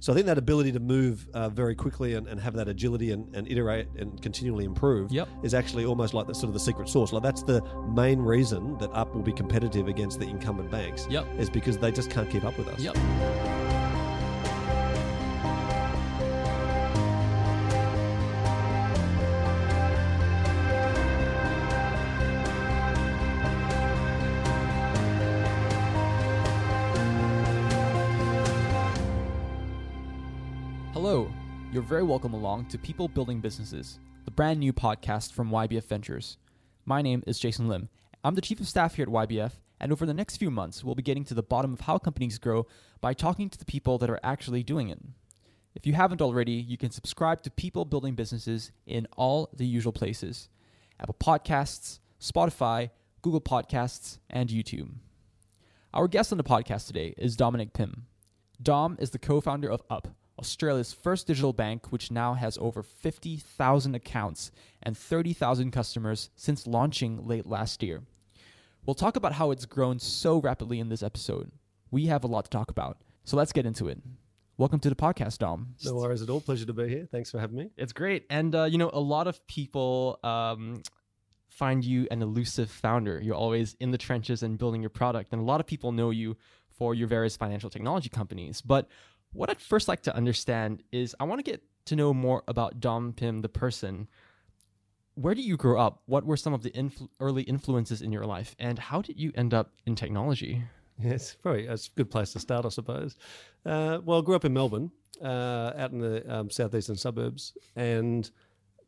So I think that ability to move uh, very quickly and, and have that agility and, and iterate and continually improve Yep. is actually almost like the sort of the secret sauce. Like that's the main reason that Up will be competitive against the incumbent banks. Yep. Is because they just can't keep up with us. Yep. Welcome along to People Building Businesses, the brand new podcast from YBF Ventures. My name is Jason Lim. I'm the Chief of Staff here at YBF, and over the next few months, we'll be getting to the bottom of how companies grow by talking to the people that are actually doing it. If you haven't already, you can subscribe to People Building Businesses in all the usual places Apple Podcasts, Spotify, Google Podcasts, and YouTube. Our guest on the podcast today is Dominic Pym. Dom is the co founder of Up, Australia's first digital bank, which now has over 50,000 accounts and 30,000 customers since launching late last year. We'll talk about how it's grown so rapidly in this episode. We have a lot to talk about, so let's get into it. Welcome to the podcast, Dom. No worries at all. Pleasure to be here. Thanks for having me. It's great. And, uh, you know, a lot of people um, find you an elusive founder. You're always in the trenches and building your product. And a lot of people know you for your various financial technology companies. But what I'd first like to understand is I want to get to know more about Dom Pym, the person. Where did you grow up? What were some of the influ- early influences in your life? And how did you end up in technology? Yes, probably that's a good place to start, I suppose. Uh, well, I grew up in Melbourne, uh, out in the um, southeastern suburbs, and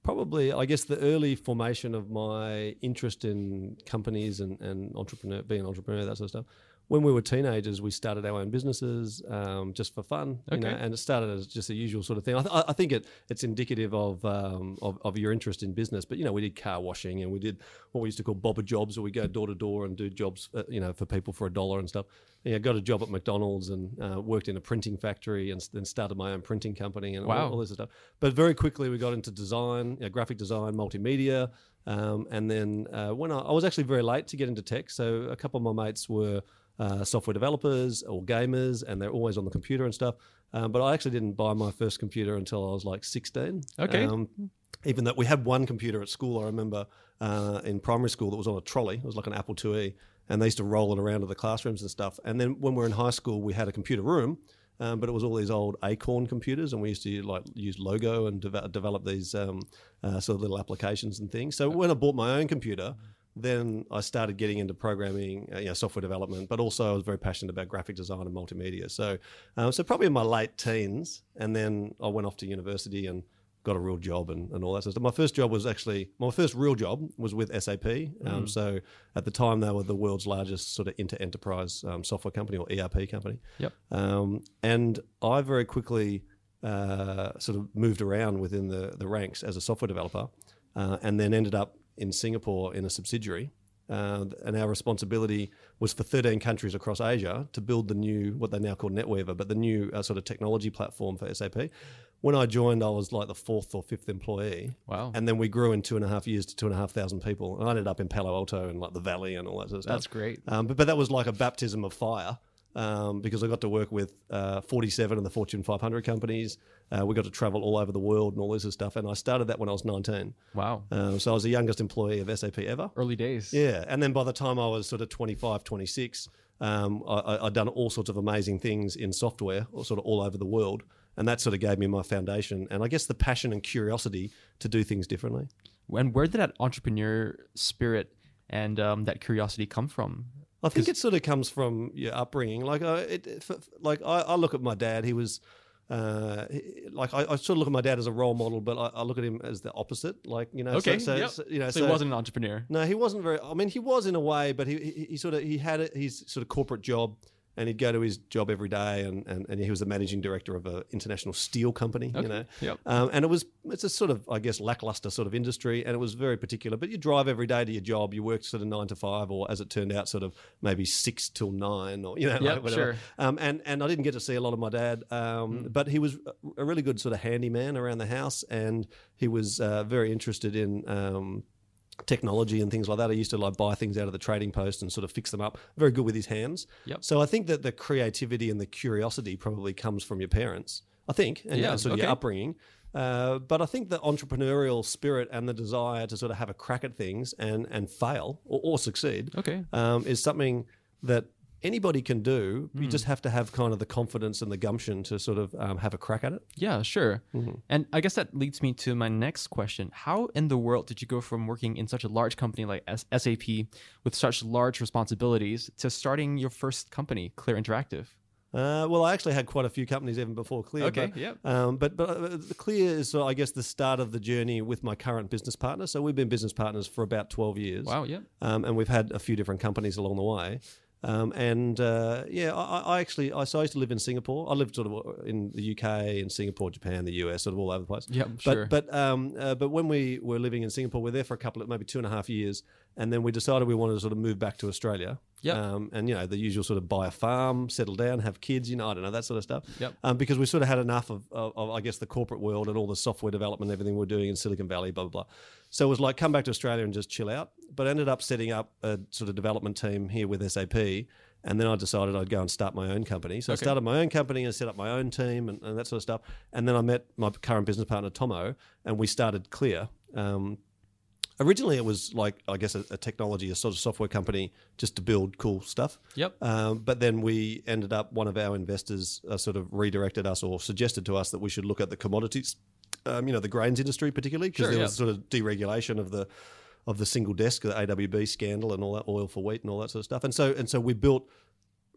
probably, I guess, the early formation of my interest in companies and, and entrepreneur, being an entrepreneur, that sort of stuff. When we were teenagers, we started our own businesses um, just for fun, you know, and it started as just a usual sort of thing. I, th- I think it it's indicative of, um, of of your interest in business. But you know, we did car washing and we did what we used to call bobber jobs, where we go door to door and do jobs, uh, you know, for people for a dollar and stuff. Yeah, got a job at McDonald's and uh, worked in a printing factory and then started my own printing company and Wow. all, all this stuff. But very quickly we got into design, you know, graphic design, multimedia, um, and then uh, when I, I was actually very late to get into tech, so a couple of my mates were uh, software developers or gamers, and they're always on the computer and stuff. Um, but I actually didn't buy my first computer until I was like 16. Okay. Um, even though we had one computer at school, I remember uh, in primary school that was on a trolley. It was like an Apple IIe, and they used to roll it around to the classrooms and stuff. And then when we were in high school, we had a computer room, um, but it was all these old Acorn computers, and we used to like use Logo and deve- develop these um, uh, sort of little applications and things. So when I bought my own computer. Then I started getting into programming, uh, you know, software development, but also I was very passionate about graphic design and multimedia. So, um, so probably in my late teens, and then I went off to university and got a real job and, and all that sort of stuff. My first job was actually my first real job was with SAP. Um, So at the time, they were the world's largest sort of inter enterprise um, software company or ERP company. Yep. Um, and I very quickly uh, sort of moved around within the, the ranks as a software developer uh, and then ended up in Singapore in a subsidiary. Uh, and our responsibility was for 13 countries across Asia to build the new, what they now call NetWeaver, but the new uh, sort of technology platform for SAP. When I joined, I was like the fourth or fifth employee. Wow. And then we grew in two and a half years to two and a half thousand people. And I ended up in Palo Alto and like the Valley and all that sort of stuff. That's great. Um, but, but that was like a baptism of fire um, because I got to work with uh, 47 of the Fortune 500 companies. Uh, we got to travel all over the world and all this stuff. And I started that when I was 19. Wow. Um, so I was the youngest employee of SAP ever. Early days. Yeah. And then by the time I was sort of 25, 26, um, I, I- I'd done all sorts of amazing things in software, sort of all over the world. And that sort of gave me my foundation and I guess the passion and curiosity to do things differently. And where did that entrepreneur spirit and um, that curiosity come from? I think it sort of comes from your upbringing. Like, uh, it, like I, I look at my dad. He was, uh, he- like, I, I sort of look at my dad as a role model, but I, I look at him as the opposite. Like, you know, Okay. so, so, yep. so, you know, so, he wasn't an entrepreneur. No, he wasn't very. I mean, he was in a way, but he he, he sort of he had a, his sort of corporate job, and he'd go to his job every day, and and, and he was the managing director of an international steel company. You know, Yep. um, and it was it's a sort of I guess lackluster sort of industry, and it was very particular. But you drive every day to your job. You worked sort of nine to five, or as it turned out, sort of maybe six till nine, or you know, Yep, like whatever. sure. Um, and and I didn't get to see a lot of my dad, um, but he was a really good sort of handyman around the house, and he was uh, very interested in. Technology and things like that. I used to like buy things out of the trading post and sort of fix them up. Very good with his hands. Yep. So I think that the creativity and the curiosity probably comes from your parents. I think, and Yeah, sort of your upbringing. Uh, but I think the entrepreneurial spirit and the desire to sort of have a crack at things and and fail or, or succeed Okay. um, is something that anybody can do. You Hmm. just have to have kind of the confidence and the gumption to sort of um, have a crack at it. Yeah, sure. Mm-hmm. And I guess that leads me to my next question. How in the world did you go from working in such a large company like S- SAP with such large responsibilities to starting your first company, Clear Interactive? Uh, well, I actually had quite a few companies even before Clear. Okay, but, yep. Um, but but uh, the Clear is, uh, I guess, the start of the journey with my current business partner. So we've been business partners for about twelve years. Wow, yeah. um, and we've had a few different companies along the way. Um, and uh, yeah, I, I actually I, so I used to live in Singapore. I lived sort of in the UK, in Singapore, Japan, the US, sort of all over the place. Yeah, but sure. but um, uh, but when we were living in Singapore, we were there for a couple of maybe two and a half years, and then we decided we wanted to sort of move back to Australia. Yep. Um, and you know the usual sort of buy a farm, settle down, have kids. You know I don't know that sort of stuff. Yep. Um, because we sort of had enough of, of, of I guess the corporate world and all the software development, everything we're doing in Silicon Valley, blah blah blah. So it was like come back to Australia and just chill out. But I ended up setting up a sort of development team here with SAP. And then I decided I'd go and start my own company. So Okay. I started my own company and set up my own team and, and that sort of stuff. And then I met my current business partner, Tomo, and we started Clear. Um, originally, it was like, I guess, a, a technology, a sort of software company just to build cool stuff. Yep. Um, but then we ended up, one of our investors uh, sort of redirected us or suggested to us that we should look at the commodities, um, you know, the grains industry particularly, because Sure, there yeah. was sort of deregulation of the of the single desk, the AWB scandal, and all that oil for wheat and all that sort of stuff. And so and so we built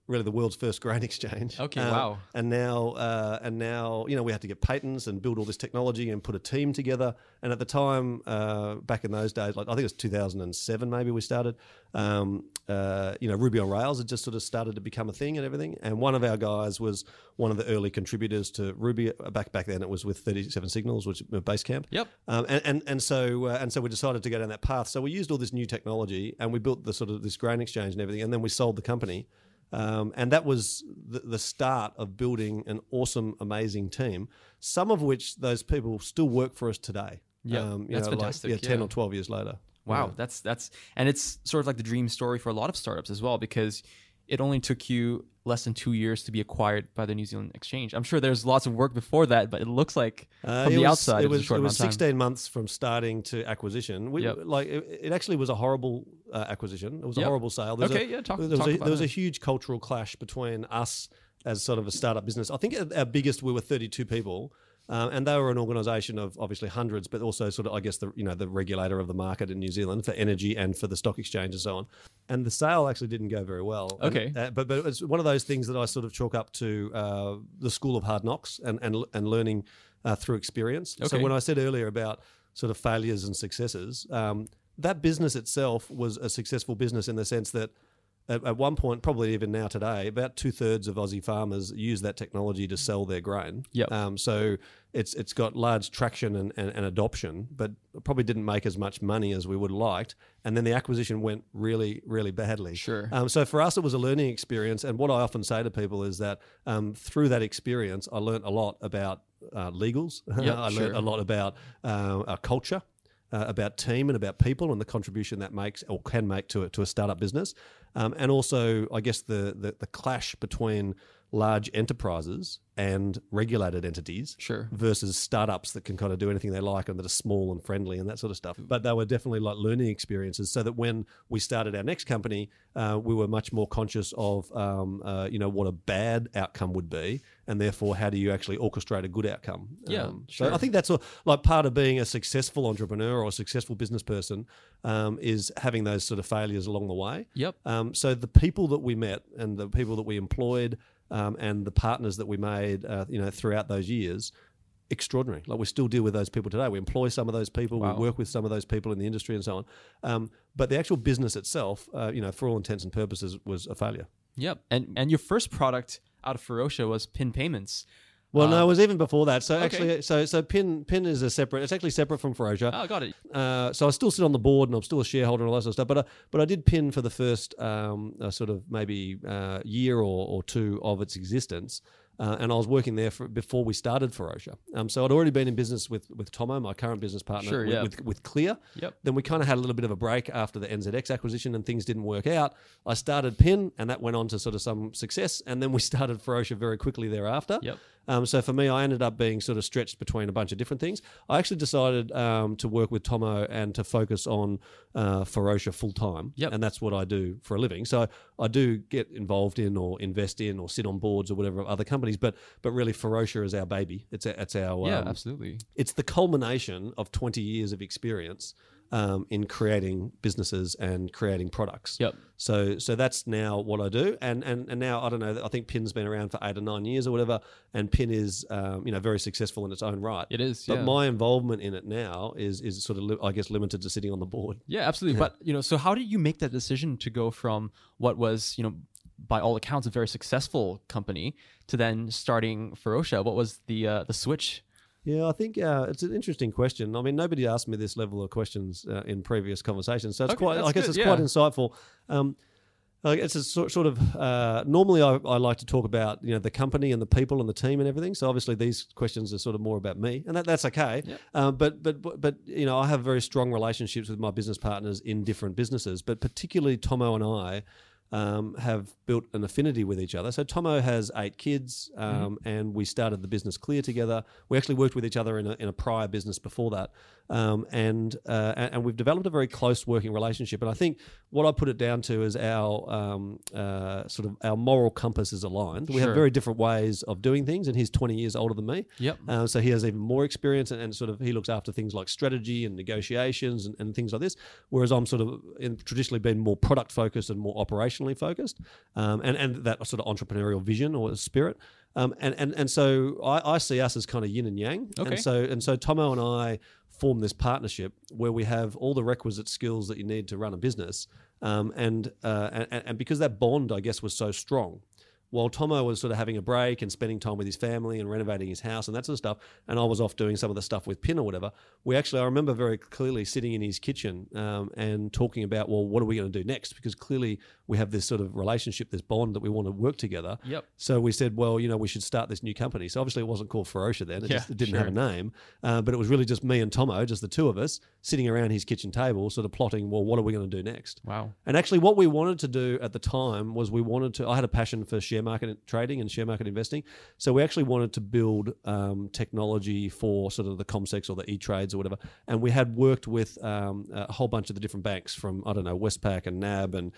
really the world's first grain exchange. Okay, Um, wow. And now, uh, and now, you know, we had to get patents and build all this technology and put a team together. And at the time, uh, back in those days, like I think it was 2007, maybe we started. Um, uh, you know, Ruby on Rails had just sort of started to become a thing and everything. And one of our guys was one of the early contributors to Ruby. Back back then, it was with 37 Signals, which was Basecamp. Yep. Um, and, and and so uh, and so we decided to go down that path. So we used all this new technology and we built the sort of this grain exchange and everything, and then we sold the company. Um, and that was the, the start of building an awesome, amazing team. Some of which those people still work for us today. Yeah, um, that's know, like, fantastic, yeah, ten yeah. or twelve years later. Wow, Yeah. that's that's and it's sort of like the dream story for a lot of startups as well because it only took you less than two years to be acquired by the New Zealand Exchange. I'm sure there's lots of work before that, but it looks like Uh, from it the was, outside it it was was, it was of time. 16 months from starting to acquisition. We, Yep. Like it, it actually was a horrible uh, acquisition. It was Yep. a horrible sale. There was Okay, a, yeah, talk- there was, talk a, about there was a huge cultural clash between us as sort of a startup business. I think at our biggest we were 32 people. Um, and they were an organisation of obviously hundreds, but also sort of, I guess, the you know the regulator of the market in New Zealand for energy and for the stock exchange and so on. And the sale actually didn't go very well. And, Okay. uh, but but it's one of those things that I sort of chalk up to uh, the school of hard knocks and and and learning uh, through experience. So when I said earlier about sort of failures and successes, um, that business itself was a successful business in the sense that. At, at one point, probably even now today, about two thirds of Aussie farmers use that technology to sell their grain. Yep. Um, so it's it's got large traction and, and, and adoption, but probably didn't make as much money as we would have liked. And then the acquisition went really, really badly. Sure. Um, so for us, it was a learning experience. And what I often say to people is that um, through that experience, I learned a lot about uh, legals. Yep, I sure. learned a lot about uh, our culture. Uh, about team and about people and the contribution that makes or can make to a, to a startup business, um, and also I guess the, the the clash between large enterprises and regulated entities Sure. versus startups that can kind of do anything they like and that are small and friendly and that sort of stuff. But they were definitely like learning experiences, so that when we started our next company, uh, we were much more conscious of um, uh, you know what a bad outcome would be, and therefore how do you actually orchestrate a good outcome? Yeah, Um, sure. So I think that's a, like part of being a successful entrepreneur or a successful business person um, is having those sort of failures along the way. Yep. Um, so the people that we met and the people that we employed um, and the partners that we made, uh, you know, throughout those years, extraordinary. Like we still deal with those people today. We employ some of those people. Wow. We work with some of those people in the industry and so on. Um, but the actual business itself, uh, you know, for all intents and purposes, was a failure. Yep. And and your first product out of Ferocia was Pin Payments. Well, no, Um, it was even before that. So okay. actually, so so Pin Pin is a separate. It's actually separate from Ferocia. Oh, got it. Uh, so I still sit on the board and I'm still a shareholder and all that sort of stuff. But I, but I did pin for the first um, uh, sort of maybe uh, year or, or two of its existence. Uh, and I was working there for, before we started Ferocia. Um, so I'd already been in business with with Tomo, my current business partner, Sure, with, yeah. with, with Clear. Yep. Then we kind of had a little bit of a break after the NZX acquisition and things didn't work out. I started Pin and that went on to sort of some success. And then we started Ferocia very quickly thereafter. Yep. Um, so for me, I ended up being sort of stretched between a bunch of different things. I actually decided um, to work with Tomo and to focus on uh, Ferocia full time, Yep. and that's what I do for a living. So I do get involved in or invest in or sit on boards or whatever of other companies, but but really Ferocia is our baby. It's a, it's our Yeah, um, absolutely. it's the culmination of 20 years of experience um, in creating businesses and creating products. Yep. So so that's now what I do, and and and now I don't know. I think Pin's been around for eight or nine years or whatever, and Pin is um, you know very successful in its own right. It is. But yeah. my involvement in it now is is sort of li- I guess limited to sitting on the board. Yeah, absolutely. But you know, so how did you make that decision to go from what was, you know, by all accounts, a very successful company to then starting Ferocia? What was the uh, the switch? Yeah, I think uh, it's an interesting question. I mean, nobody asked me this level of questions uh, in previous conversations, so it's Okay, quite. I guess good, it's quite insightful. Um, it's a sort, sort of uh, normally I, I like to talk about you know the company and the people and the team and everything. So obviously these questions are sort of more about me, and that, that's okay. Yep. Uh, but but but but you know I have very strong relationships with my business partners in different businesses, but particularly Tomo and I. Um, have built an affinity with each other. So Tomo has eight kids, um, and we started the business Clear together. We actually worked with each other in a, in a prior business before that, um, and, uh, and we've developed a very close working relationship. And I think what I put it down to is our um, uh, sort of our moral compass is aligned. We Sure. have very different ways of doing things, and he's twenty years older than me. Yep. Uh, so he has even more experience, and, and sort of he looks after things like strategy and negotiations and, and things like this. Whereas I'm sort of in, traditionally been more product focused and more operationally focused, um, and and that sort of entrepreneurial vision or spirit. Um, and, and and so I, I see us as kind of yin and yang. Okay. And so and so Tomo and I form this partnership where we have all the requisite skills that you need to run a business. Um, and, uh, and and because that bond, I guess, was so strong, while Tomo was sort of having a break and spending time with his family and renovating his house and that sort of stuff, and I was off doing some of the stuff with Pin or whatever, we actually, I remember very clearly sitting in his kitchen um, and talking about, well, what are we going to do next? Because clearly we have this sort of relationship, this bond that we want to work together. Yep. So we said, well, you know, we should start this new company. So obviously it wasn't called Ferocia then. It, Yeah, just, it didn't sure. have a name. Uh, but it was really just me and Tomo, just the two of us, sitting around his kitchen table, sort of plotting, well, what are we going to do next? Wow. And actually, what we wanted to do at the time was we wanted to. I had a passion for share market trading and share market investing, so we actually wanted to build um, technology for sort of the Comsec or the E Trades or whatever. And we had worked with um, a whole bunch of the different banks from I don't know Westpac and NAB and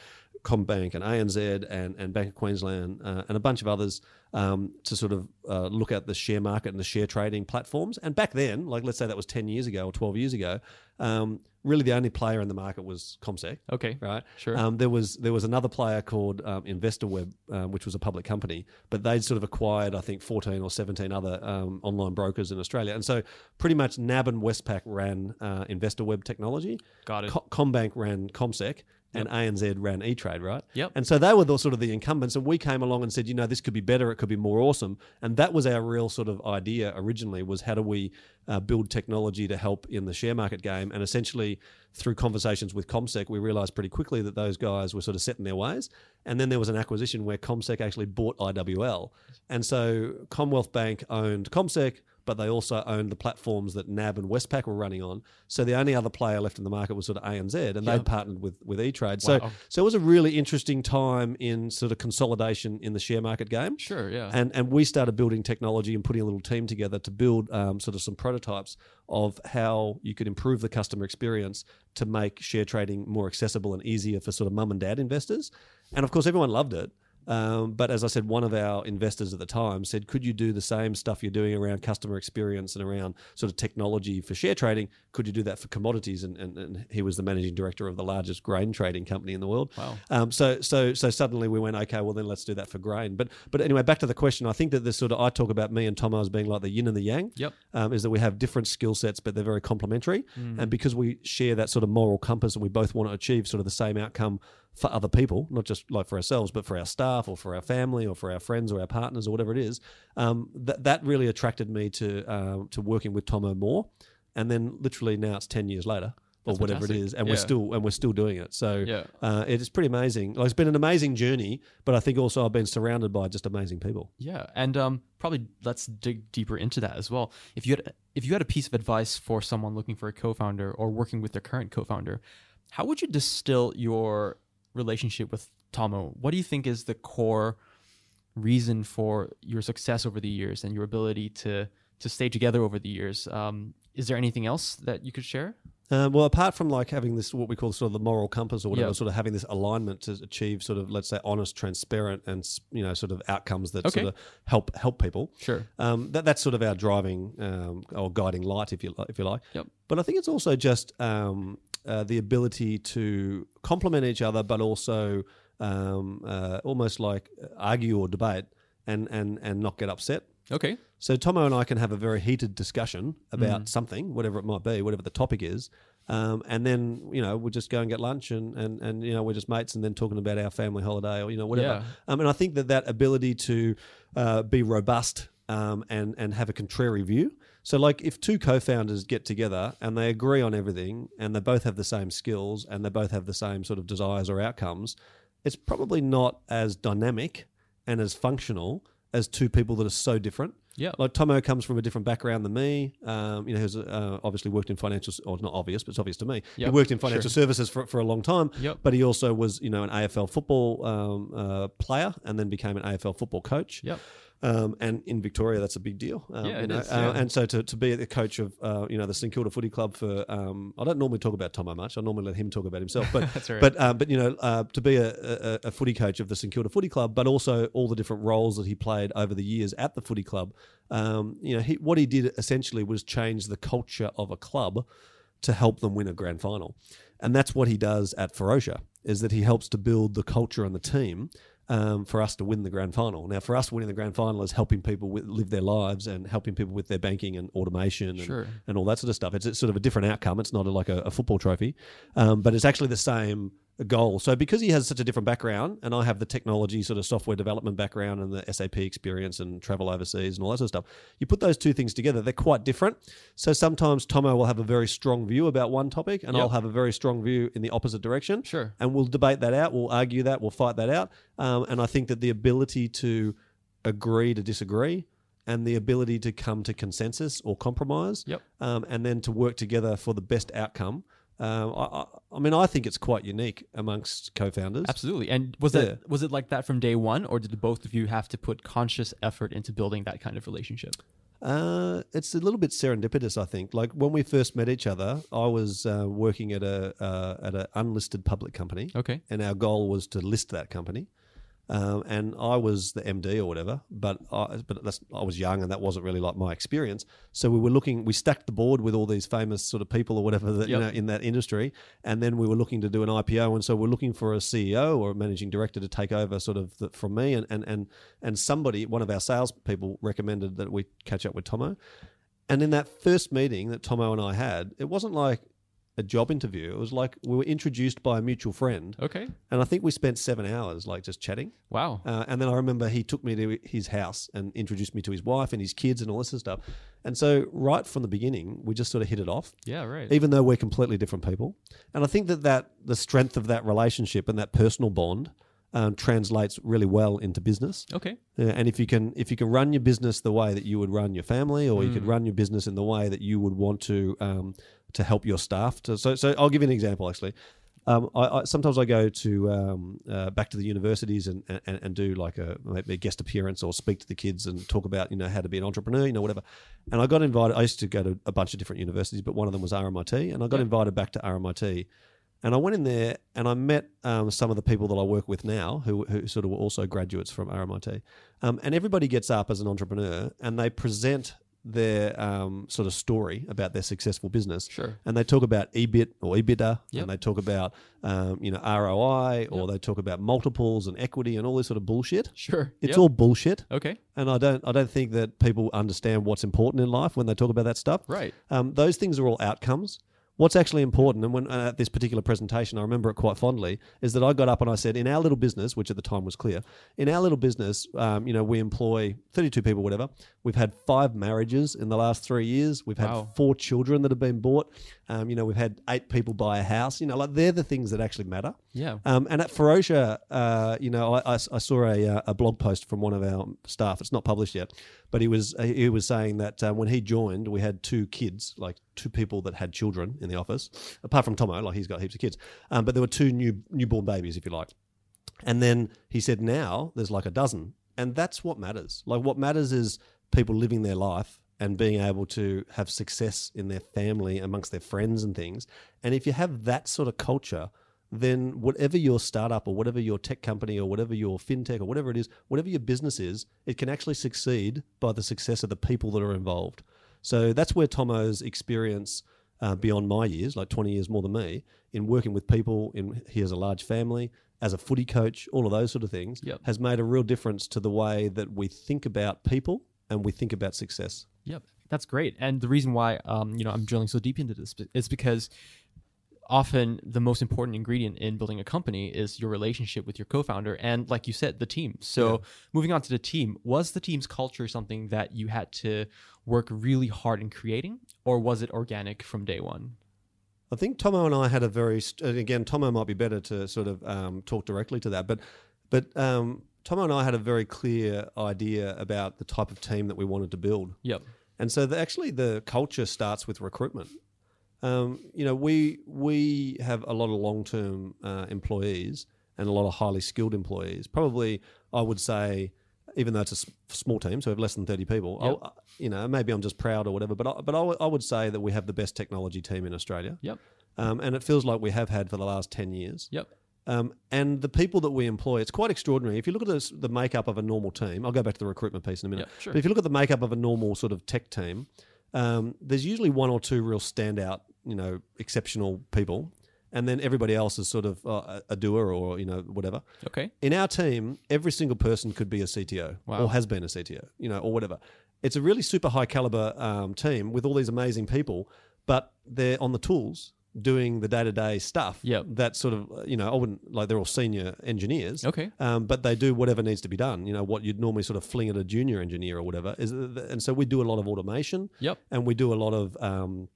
CommBank and ANZ and, and Bank of Queensland uh, and a bunch of others um, to sort of uh, look at the share market and the share trading platforms. And back then, like let's say that was ten years ago or twelve years ago, um, really the only player in the market was Comsec Okay. right? Sure. Um, there was there was another player called um, InvestorWeb, um, which was a public company, but they'd sort of acquired I think fourteen or seventeen other um, online brokers in Australia, and so pretty much NAB and Westpac ran uh, InvestorWeb technology, Got it. Co- CommBank ran Comsec. And ANZ ran E Trade, right? Yep. And so they were the sort of the incumbents, and we came along and said, you know, this could be better, it could be more awesome, and that was our real sort of idea originally was how do we uh, build technology to help in the share market game, and essentially through conversations with Comsec, we realised pretty quickly that those guys were sort of set in their ways, and then there was an acquisition where Comsec actually bought IWL, and so Commonwealth Bank owned Comsec. But they also owned the platforms that NAB and Westpac were running on. So the only other player left in the market was sort of ANZ, and Yeah. they'd partnered with with E Trade. So so it was a really interesting time in sort of consolidation in the share market game. Sure. Yeah. And and we started building technology and putting a little team together to build um, sort of some prototypes of how you could improve the customer experience to make share trading more accessible and easier for sort of mum and dad investors. And of course, everyone loved it. Um, but as I said, one of our investors at the time said, "Could you do the same stuff you're doing around customer experience and around sort of technology for share trading? Could you do that for commodities?" And, and, and he was the managing director of the largest grain trading company in the world. Wow. Um, so so so suddenly we went, okay, well then let's do that for grain. But but anyway, back to the question. I think that this sort of I talk about me and Tomo as being like the yin and the yang. Yep. Um, is that we have different skill sets, but they're very complementary. And because we share that sort of moral compass and we both want to achieve sort of the same outcome for other people, not just like for ourselves, but for our staff or for our family or for our friends or our partners or whatever it is, um, that that really attracted me to um, to working with Tomo more. And then literally now it's ten years later. Or That's whatever fantastic. it is, and Yeah. we're still and we're still doing it. So Yeah. uh, it is pretty amazing. Like, it's been an amazing journey, but I think also I've been surrounded by just amazing people. Yeah, and um, probably let's dig deeper into that as well. If you had if you had a piece of advice for someone looking for a co-founder or working with their current co-founder, how would you distill your relationship with Tomo? What do you think is the core reason for your success over the years and your ability to to stay together over the years. Um, is there anything else that you could share? Um, well, apart from like having this, what we call sort of the moral compass or whatever, Yeah. sort of having this alignment to achieve sort of, let's say, honest, transparent, and you know, sort of outcomes that Okay. sort of help help people. Sure. Um, that, that's sort of our driving um, or guiding light, if you if you like. Yep. But I think it's also just um, uh, the ability to complement each other, but also um, uh, almost like argue or debate and and and not get upset. Okay. So Tomo and I can have a very heated discussion about something, whatever it might be, whatever the topic is, um, and then you know we'll just go and get lunch, and, and and you know we're just mates, and then talking about our family holiday or you know whatever. Yeah. Um, and I think that that ability to uh, be robust um, and and have a contrary view. So like if two co-founders get together and they agree on everything, and they both have the same skills, and they both have the same sort of desires or outcomes, it's probably not as dynamic and as functional as two people that are so different. Yeah. Like Tomo comes from a different background than me. Um, you know, he's uh, obviously worked in financial, or it's not obvious, but it's obvious to me. He worked in financial sure. services for, for a long time. Yep. But he also was, you know, an AFL football um, uh, player, and then became an AFL football coach. Yep. Um, and in Victoria, that's a big deal. Um, Yeah, you it know, is, uh, and so to, to be the coach of, uh, you know, the St Kilda Footy Club for, um, I don't normally talk about Tomo much. I normally let him talk about himself. But right. but uh, but you know, uh, to be a, a, a footy coach of the St Kilda Footy Club, but also all the different roles that he played over the years at the footy club. Um, you know, he, what he did essentially was change the culture of a club to help them win a grand final, and that's what he does at Ferocia. Is that he helps to build the culture and the team um, for us to win the grand final. Now, for us, winning the grand final is helping people with, live their lives and helping people with their banking and automation and, Sure. and all that sort of stuff. It's, it's sort of a different outcome. It's not a, like a, a football trophy, um, but it's actually the same goal. So because he has such a different background, and I have the technology sort of software development background and the SAP experience and travel overseas and all that sort of stuff, you put those two things together, they're quite different. So sometimes Tomo will have a very strong view about one topic, and Yep. I'll have a very strong view in the opposite direction Sure. and we'll debate that out. We'll argue that. We'll fight that out. Um, and I think that the ability to agree to disagree and the ability to come to consensus or compromise, Yep. um, and then to work together for the best outcome. Um, I, I, mean, I think it's quite unique amongst co-founders. Absolutely. And was Yeah. that was it like that from day one, or did both of you have to put conscious effort into building that kind of relationship? Uh, it's a little bit serendipitous, I think. Like when we first met each other, I was uh, working at a uh, at an unlisted public company, Okay. and our goal was to list that company. Um, and I was the MD or whatever, but I, but that's, I was young and that wasn't really like my experience. So we were looking, we stacked the board with all these famous sort of people or whatever that you know in that industry, and then we were looking to do an IPO, and so we're looking for a CEO or a managing director to take over sort of the, from me, and and and and somebody, one of our salespeople, recommended that we catch up with Tomo, and in that first meeting that Tomo and I had, it wasn't like a job interview. It was like we were introduced by a mutual friend. Okay. And I think we spent seven hours like just chatting. Wow. Uh, and then I remember he took me to his house and introduced me to his wife and his kids and all this stuff. And so right from the beginning, we just sort of hit it off, yeah. Right. even though we're completely different people. And I think that, that the strength of that relationship and that personal bond um, translates really well into business. okay. Yeah, and if you can if you can run your business the way that you would run your family, or you Mm. could run your business in the way that you would want to um, to help your staff. To, so so I'll give you an example actually. Um, I, I, sometimes I go to um, uh, back to the universities and, and, and do like a maybe a guest appearance or speak to the kids and talk about you know how to be an entrepreneur, you know whatever. And I got invited. I used to go to a bunch of different universities, but one of them was RMIT, and I got invited back to RMIT. And I went in there and I met um, some of the people that I work with now who, who sort of were also graduates from RMIT. Um, and everybody gets up as an entrepreneur and they present their um, sort of story about their successful business. Sure. And they talk about EBIT or EBITDA, Yep. and they talk about um, you know ROI, or Yep. they talk about multiples and equity and all this sort of bullshit. Sure. It's Yep. all bullshit, okay. and I don't I don't think that people understand what's important in life when they talk about that stuff. Right. Um, those things are all outcomes. What's actually important, and when uh, at this particular presentation, I remember it quite fondly, is that I got up and I said, in our little business, which at the time was clear, in our little business, um, you know, we employ 32 people, whatever. We've had five marriages in the last three years. We've had Wow. four children that have been bought. Um, you know, we've had eight people buy a house. You know, like they're the things that actually matter. Yeah. Um, and at Ferocia, uh, you know, I, I, I saw a, uh, a blog post from one of our staff. It's not published yet, but he was he was saying that uh, when he joined, we had two kids, like two people that had children in the office, apart from Tomo, like he's got heaps of kids. Um, but there were two new newborn babies, if you like. And then he said, now there's like a dozen and that's what matters. Like what matters is people living their life and being able to have success in their family amongst their friends and things. And if you have that sort of culture, then whatever your startup or whatever your tech company or whatever your fintech or whatever it is, whatever your business is, it can actually succeed by the success of the people that are involved. So that's where Tomo's experience uh, beyond my years, like 20 years more than me, in working with people. In he has a large family, as a footy coach, all of those sort of things, Yep. has made a real difference to the way that we think about people and we think about success. Yep, that's great. And the reason why um, you know I'm drilling so deep into this is because often the most important ingredient in building a company is your relationship with your co-founder and like you said the team. So moving on to the team was the team's culture something that you had to work really hard in creating or was it organic from day one? I think Tomo and I had a very st- again Tomo might be better to sort of um, talk directly to that, but but um, Tomo and I had a very clear idea about the type of team that we wanted to build, yep and so the, actually the culture starts with recruitment. Um, you know, we we have a lot of long term uh, employees and a lot of highly skilled employees. Probably, I would say, even though it's a small team, so we have less than thirty people. Yep. You know, maybe I'm just proud or whatever, but I, but I would- would say that we have the best technology team in Australia. yep Um, and it feels like we have had for the last 10 years. yep Um, and the people that we employ, it's quite extraordinary. If you look at this, the makeup of a normal team, I'll go back to the recruitment piece in a minute. Yeah, sure. But if you look at the makeup of a normal sort of tech team, um, there's usually one or two real standout, you know, exceptional people. And then everybody else is sort of uh, a doer or, you know, whatever. okay In our team, every single person could be a CTO Wow. or has been a CTO, you know, or whatever. It's a really super high caliber um, team with all these amazing people, but they're on the tools doing the day to day stuff. Yep. That sort of, uh, you know, I wouldn't like they're all senior engineers. Okay. Um, but they do whatever needs to be done. You know, what you'd normally sort of fling at a junior engineer or whatever. Is and so we do a lot of automation Yep. and we do a lot of um,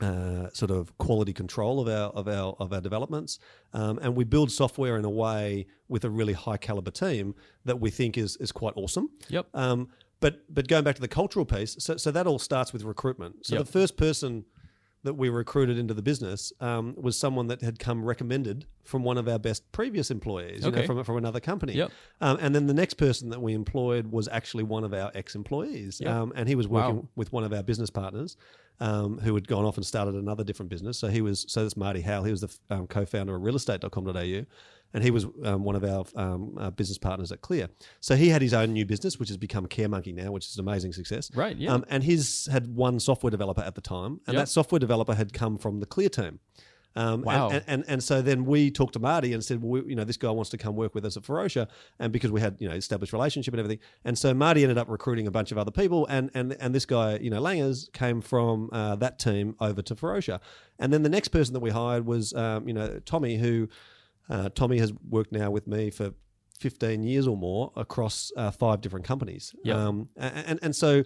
uh, sort of quality control of our of our of our developments, um, and we build software in a way with a really high caliber team that we think is is quite awesome. Yep. Um, but but going back to the cultural piece, so so that all starts with recruitment. So Yep. the first person that we recruited into the business um, was someone that had come recommended from one of our best previous employees, you know, from from another company. Yep. Um, and then the next person that we employed was actually one of our ex-employees, Yeah. um, and he was Wow. working with one of our business partners, um, who had gone off and started another different business. So he was so that's Marty Howell. He was the f- um, co-founder of realestate.com.au, and he was um, one of our um, uh, business partners at Clear. So he had his own new business, which has become Care Monkey now, which is an amazing success. Right, yeah. Um, and his had one software developer at the time, and Yep. that software developer had come from the Clear team. Um, and- Wow. And, and and so then we talked to Marty and said, well, we, you know, this guy wants to come work with us at Ferocia, and because we had you know established relationship and everything, and so Marty ended up recruiting a bunch of other people, and and and this guy, you know, Langers came from uh, that team over to Ferocia, and then the next person that we hired was um, you know Tommy, who uh, Tommy has worked now with me for. 15 years or more across uh, five different companies. Yep. Um, and, and so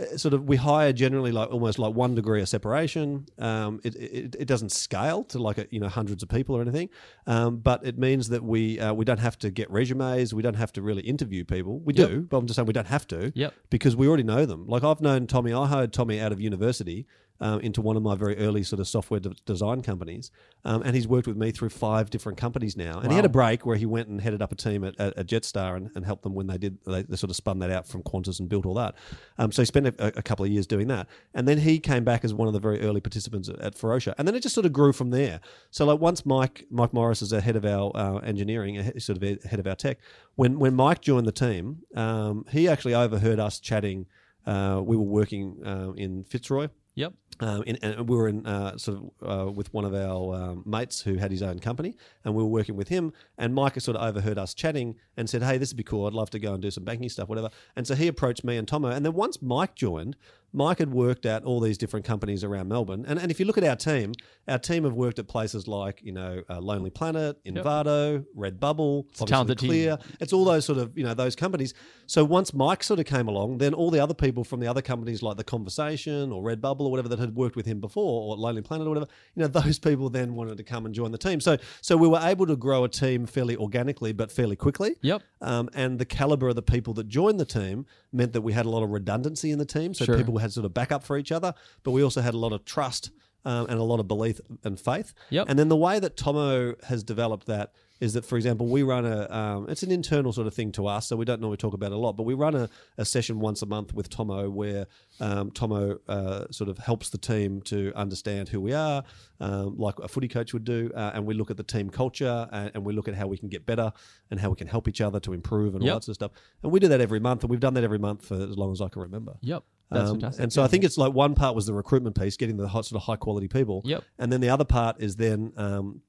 uh, sort of we hire generally like almost like one degree of separation. Um, it, it, it doesn't scale to like a, you know hundreds of people or anything, um, but it means that we uh, we don't have to get resumes. We don't have to really interview people. We Yep. do, but I'm just saying we don't have to Yep. because we already know them. Like I've known Tommy. I hired Tommy out of university. Um, into one of my very early sort of software de- design companies, um, and he's worked with me through five different companies now. And he had a break where he went and headed up a team at, at, at Jetstar and, and helped them when they did they, they sort of spun that out from Qantas and built all that. Um, so he spent a, a couple of years doing that, and then he came back as one of the very early participants at, at Ferocia, and then it just sort of grew from there. So like once Mike Mike Morris is the head of our uh, engineering, a sort of a- head of our tech, when when Mike joined the team, um, he actually overheard us chatting. Uh, we were working uh, in Fitzroy. Yep. Um, in, and we were in uh, sort of uh, with one of our um, mates who had his own company, and we were working with him. And Mike sort of overheard us chatting and said, "Hey, this would be cool. I'd love to go and do some banking stuff, whatever." And so he approached me and Tomo. And then once Mike joined, Mike had worked at all these different companies around Melbourne. And, and if you look at our team, our team have worked at places like you know uh, Lonely Planet, Envato, Redbubble, a talented team. Clear. It's all those sort of you know those companies. So once Mike sort of came along, then all the other people from the other companies like the Conversation or Redbubble or whatever that had worked with him before, or Lonely Planet or whatever, you know those people then wanted to come and join the team. So so we were able to grow a team fairly organically, but fairly quickly. Yep. Um, and the caliber of the people that joined the team meant that we had a lot of redundancy in the team, so Sure. people had sort of backup for each other. But we also had a lot of trust um, and a lot of belief and faith. Yep. And then the way that Tomo has developed that is that, for example, we run a, um, it's an internal sort of thing to us, so we don't normally talk about it a lot, but we run a, a session once a month with Tomo where um, Tomo uh, sort of helps the team to understand who we are, um, like a footy coach would do, uh, and we look at the team culture and, and, we look at how we can get better and how we can help each other to improve and Yep. all that sort of stuff. And we do that every month, and we've done that every month for as long as I can remember. Yep. That's Um, fantastic. And so Yeah. I think it's like one part was the recruitment piece, getting the hot, sort of high quality people. Yep. And then the other part is then um,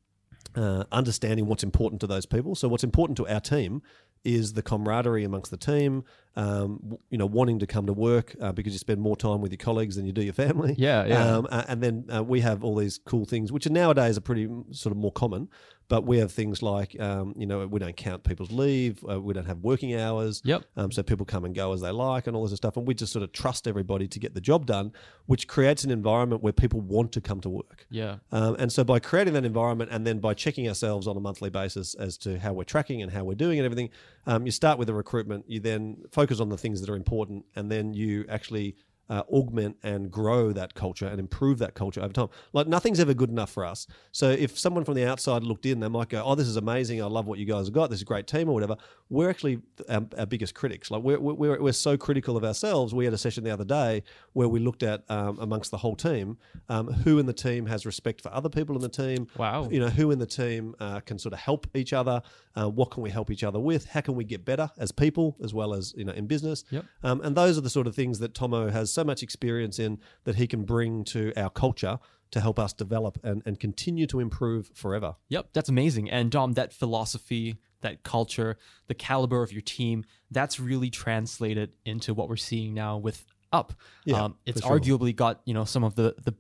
uh, understanding what's important to those people. So what's important to our team is the camaraderie amongst the team. Um, you know, wanting to come to work uh, because you spend more time with your colleagues than you do your family. Yeah, yeah. Um, uh, and then uh, we have all these cool things, which are nowadays are pretty mm, sort of more common. But we have things like, um, you know, we don't count people's leave. Uh, we don't have working hours. Yep. Um, so people come and go as they like and all this stuff. And we just sort of trust everybody to get the job done, which creates an environment where people want to come to work. Yeah. Um, and so by creating that environment and then by checking ourselves on a monthly basis as to how we're tracking and how we're doing and everything, um, you start with the recruitment, you then focus on the things that are important, and then you actually uh, augment and grow that culture and improve that culture over time. Like nothing's ever good enough for us. So if someone from the outside looked in, they might go, "Oh, this is amazing! I love what you guys have got. This is a great team or whatever." We're actually our, our biggest critics. Like we're, we're we're so critical of ourselves. We had a session the other day where we looked at um, amongst the whole team um, who in the team has respect for other people in the team. Wow. You know who in the team uh, can sort of help each other. Uh, what can we help each other with? How can we get better as people as well as you know in business? Yep. Um, and those are the sort of things that Tomo has so much experience in that he can bring to our culture to help us develop and, and continue to improve forever. Yep, that's amazing. And Dom, that philosophy, that culture, the caliber of your team, that's really translated into what we're seeing now with Up. Yeah, um, it's sure. arguably got you know some of the the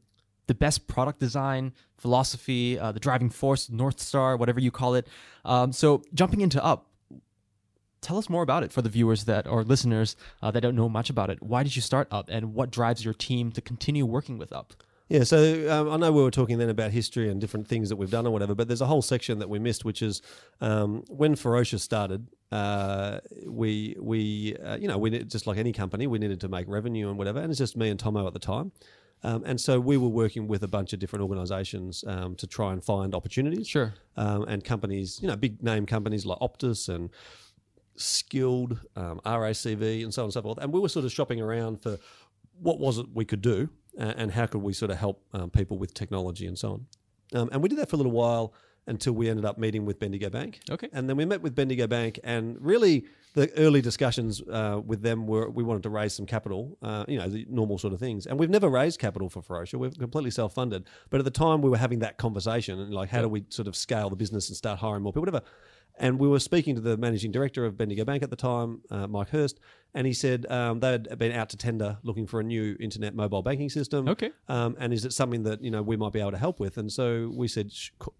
the best product design, philosophy, uh, the driving force, North Star, whatever you call it. Um, so jumping into Up, tell us more about it for the viewers that or listeners uh, that don't know much about it. Why did you start Up, and what drives your team to continue working with Up? Yeah, so um, I know we were talking then about history and different things that we've done or whatever, but there's a whole section that we missed, which is um, when Ferocia started. Uh, we we uh, you know we just like any company, we needed to make revenue and whatever, and it's just me and Tomo at the time. Um, and so we were working with a bunch of different organisations um, to try and find opportunities. Sure. um, and companies, you know, big name companies like Optus and Skilled, um, RACV, and so on and so forth. And we were sort of shopping around for what was it we could do uh, and how could we sort of help um, people with technology and so on. Um, and we did that for a little while until we ended up meeting with Bendigo Bank. Okay. And then we met with Bendigo Bank, and really the early discussions uh, with them were we wanted to raise some capital, uh, you know, the normal sort of things. And we've never raised capital for Ferocia. We're completely self funded. But at the time, we were having that conversation and like, how do we sort of scale the business and start hiring more people, whatever. And we were speaking to the managing director of Bendigo Bank at the time, uh, Mike Hirst, and he said um, they had been out to tender looking for a new internet mobile banking system. Okay. Um, and is it something that you know we might be able to help with? And so we said,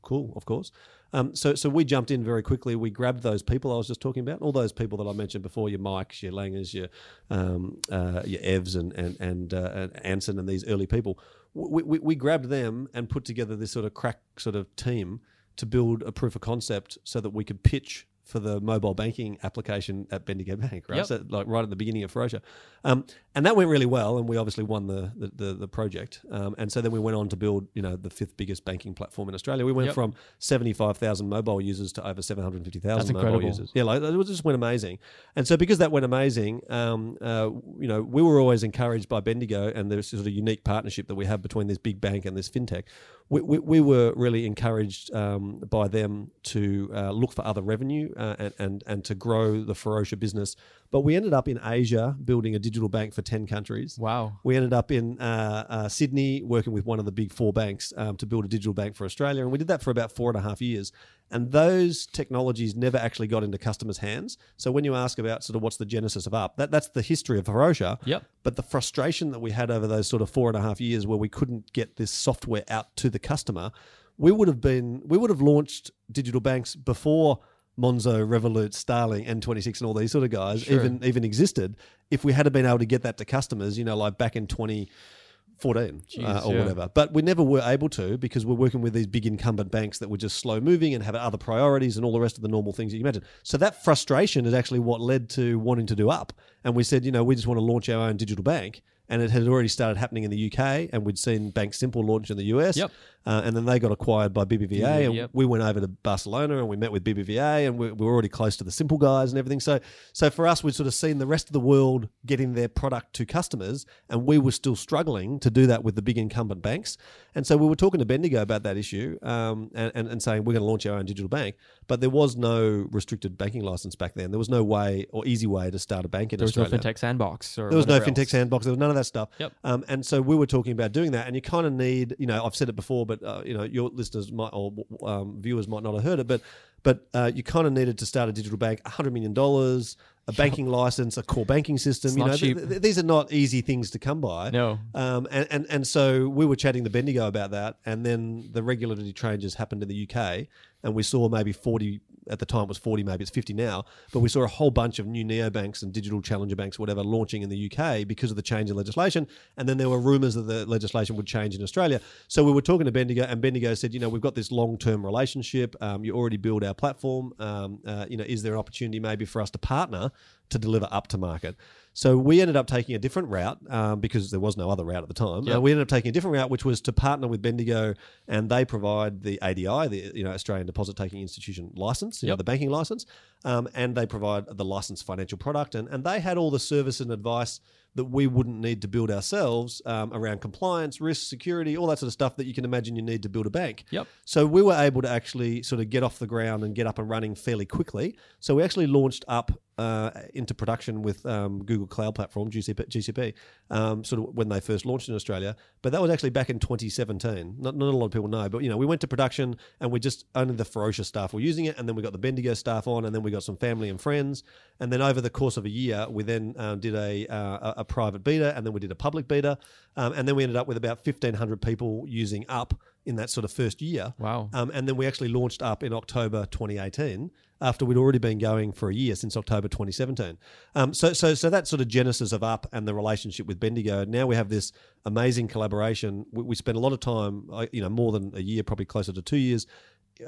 "Cool, of course." Um, so so we jumped in very quickly. We grabbed those people I was just talking about, all those people that I mentioned before, your Mikes, your Langers, your um, uh, your Evs, and and and, uh, and Anson, and these early people. We, we, we grabbed them and put together this sort of crack sort of team to build a proof of concept so that we could pitch for the mobile banking application at Bendigo Bank, right? Yep. So like right at the beginning of Ferocia. Um, and that went really well, and we obviously won the the, the, the project. Um, and so then we went on to build, you know, the fifth biggest banking platform in Australia. We went Yep. from seventy five thousand mobile users to over seven hundred fifty thousand mobile incredible. users. Yeah, like it just went amazing. And so because that went amazing, um, uh, you know, we were always encouraged by Bendigo and this sort of unique partnership that we have between this big bank and this fintech. We, we, we were really encouraged um, by them to uh, look for other revenue uh, and, and and to grow the Ferocia business. But we ended up in Asia building a digital bank for ten countries. Wow. We ended up in uh, uh, Sydney working with one of the big four banks um, to build a digital bank for Australia. And we did that for about four and a half years. And those technologies never actually got into customers' hands. So when you ask about sort of what's the genesis of Up, that, that's the history of Ferocia. Yep. But the frustration that we had over those sort of four and a half years where we couldn't get this software out to the customer, we would have been, we would have launched digital banks before Monzo, Revolut, Starling, N26, and all these sort of guys Sure. even even existed. If we had been able to get that to customers, you know, like back in 2014 uh, or yeah. whatever. But we never were able to because we're working with these big incumbent banks that were just slow moving and have other priorities and all the rest of the normal things that you imagine. So that frustration is actually what led to wanting to do up. And we said, you know, we just want to launch our own digital bank. And it had already started happening in the UK, and we'd seen Bank Simple launch in the US. Yep. uh, and then they got acquired by BBVA, and yep. we went over to Barcelona and we met with BBVA, and we, we were already close to the simple guys and everything. So, so for us, we'd sort of seen the rest of the world getting their product to customers, and we were still struggling to do that with the big incumbent banks. And so we were talking to Bendigo about that issue, um, and, and and saying we're going to launch our own digital bank, but there was no restricted banking license back then. There was no way or easy way to start a bank in There was no fintech sandbox. There was no whatever fintech sandbox. There was none of that stuff. Yep. Um, and so we were talking about doing that, and you kind of need, you know, I've said it before, but uh, you know, your listeners might or um, viewers might not have heard it, but but uh, you kind of needed to start a digital bank, hundred million dollars, a banking license, a core banking system. It's you know, th- th- these are not easy things to come by. No. Um, and, and, and so we were chatting the Bendigo about that, and then the regulatory changes happened in the UK, and we saw maybe 40, at the time was 40, maybe it's 50 now, but we saw a whole bunch of new neobanks and digital challenger banks, whatever, launching in the UK because of the change in legislation. And then there were rumours that the legislation would change in Australia. So we were talking to Bendigo, and Bendigo said, you know, we've got this long term relationship. Um, you already build our platform. Um, uh, you know, is there an opportunity maybe for us to partner to deliver up to market? So we ended up taking a different route um, because there was no other route at the time. Yep. Uh, we ended up taking a different route, which was to partner with Bendigo, and they provide the ADI, the you know Australian Deposit Taking Institution license, you know, the banking license, um, and they provide the licensed financial product, and and they had all the service and advice that we wouldn't need to build ourselves um, around compliance, risk, security, all that sort of stuff that you can imagine you need to build a bank. Yep. So we were able to actually sort of get off the ground and get up and running fairly quickly. So we actually launched up uh, into production with um, Google Cloud Platform GCP, GCP um, sort of when they first launched in Australia. But that was actually back in 2017. Not, not a lot of people know, but you know we went to production and we just only the Ferocia's staff were using it, and then we got the Bendigo staff on, and then we got some family and friends, and then over the course of a year, we then um, did a, uh, a a private beta, and then we did a public beta, um, and then we ended up with about 1,500 people using Up in that sort of first year. Wow. Um, and then we actually launched up in October 2018 after we'd already been going for a year since October 2017. Um, so, so, so that sort of genesis of Up and the relationship with Bendigo. Now we have this amazing collaboration. We, we spent a lot of time, uh, you know, more than a year, probably closer to two years.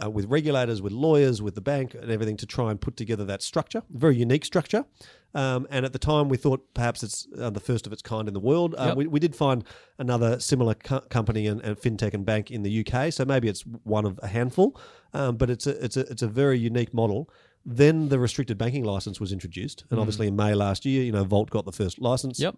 Uh, with regulators, with lawyers, with the bank, and everything to try and put together that structure, very unique structure. Um, and at the time, we thought perhaps it's uh, the first of its kind in the world. Uh, Yep. we, we did find another similar co- company and, and fintech and bank in the UK, so maybe it's one of a handful, um, but it's a it's a it's a very unique model. Then the restricted banking license was introduced, and obviously in May last year, you know, Volt got the first license. Yep.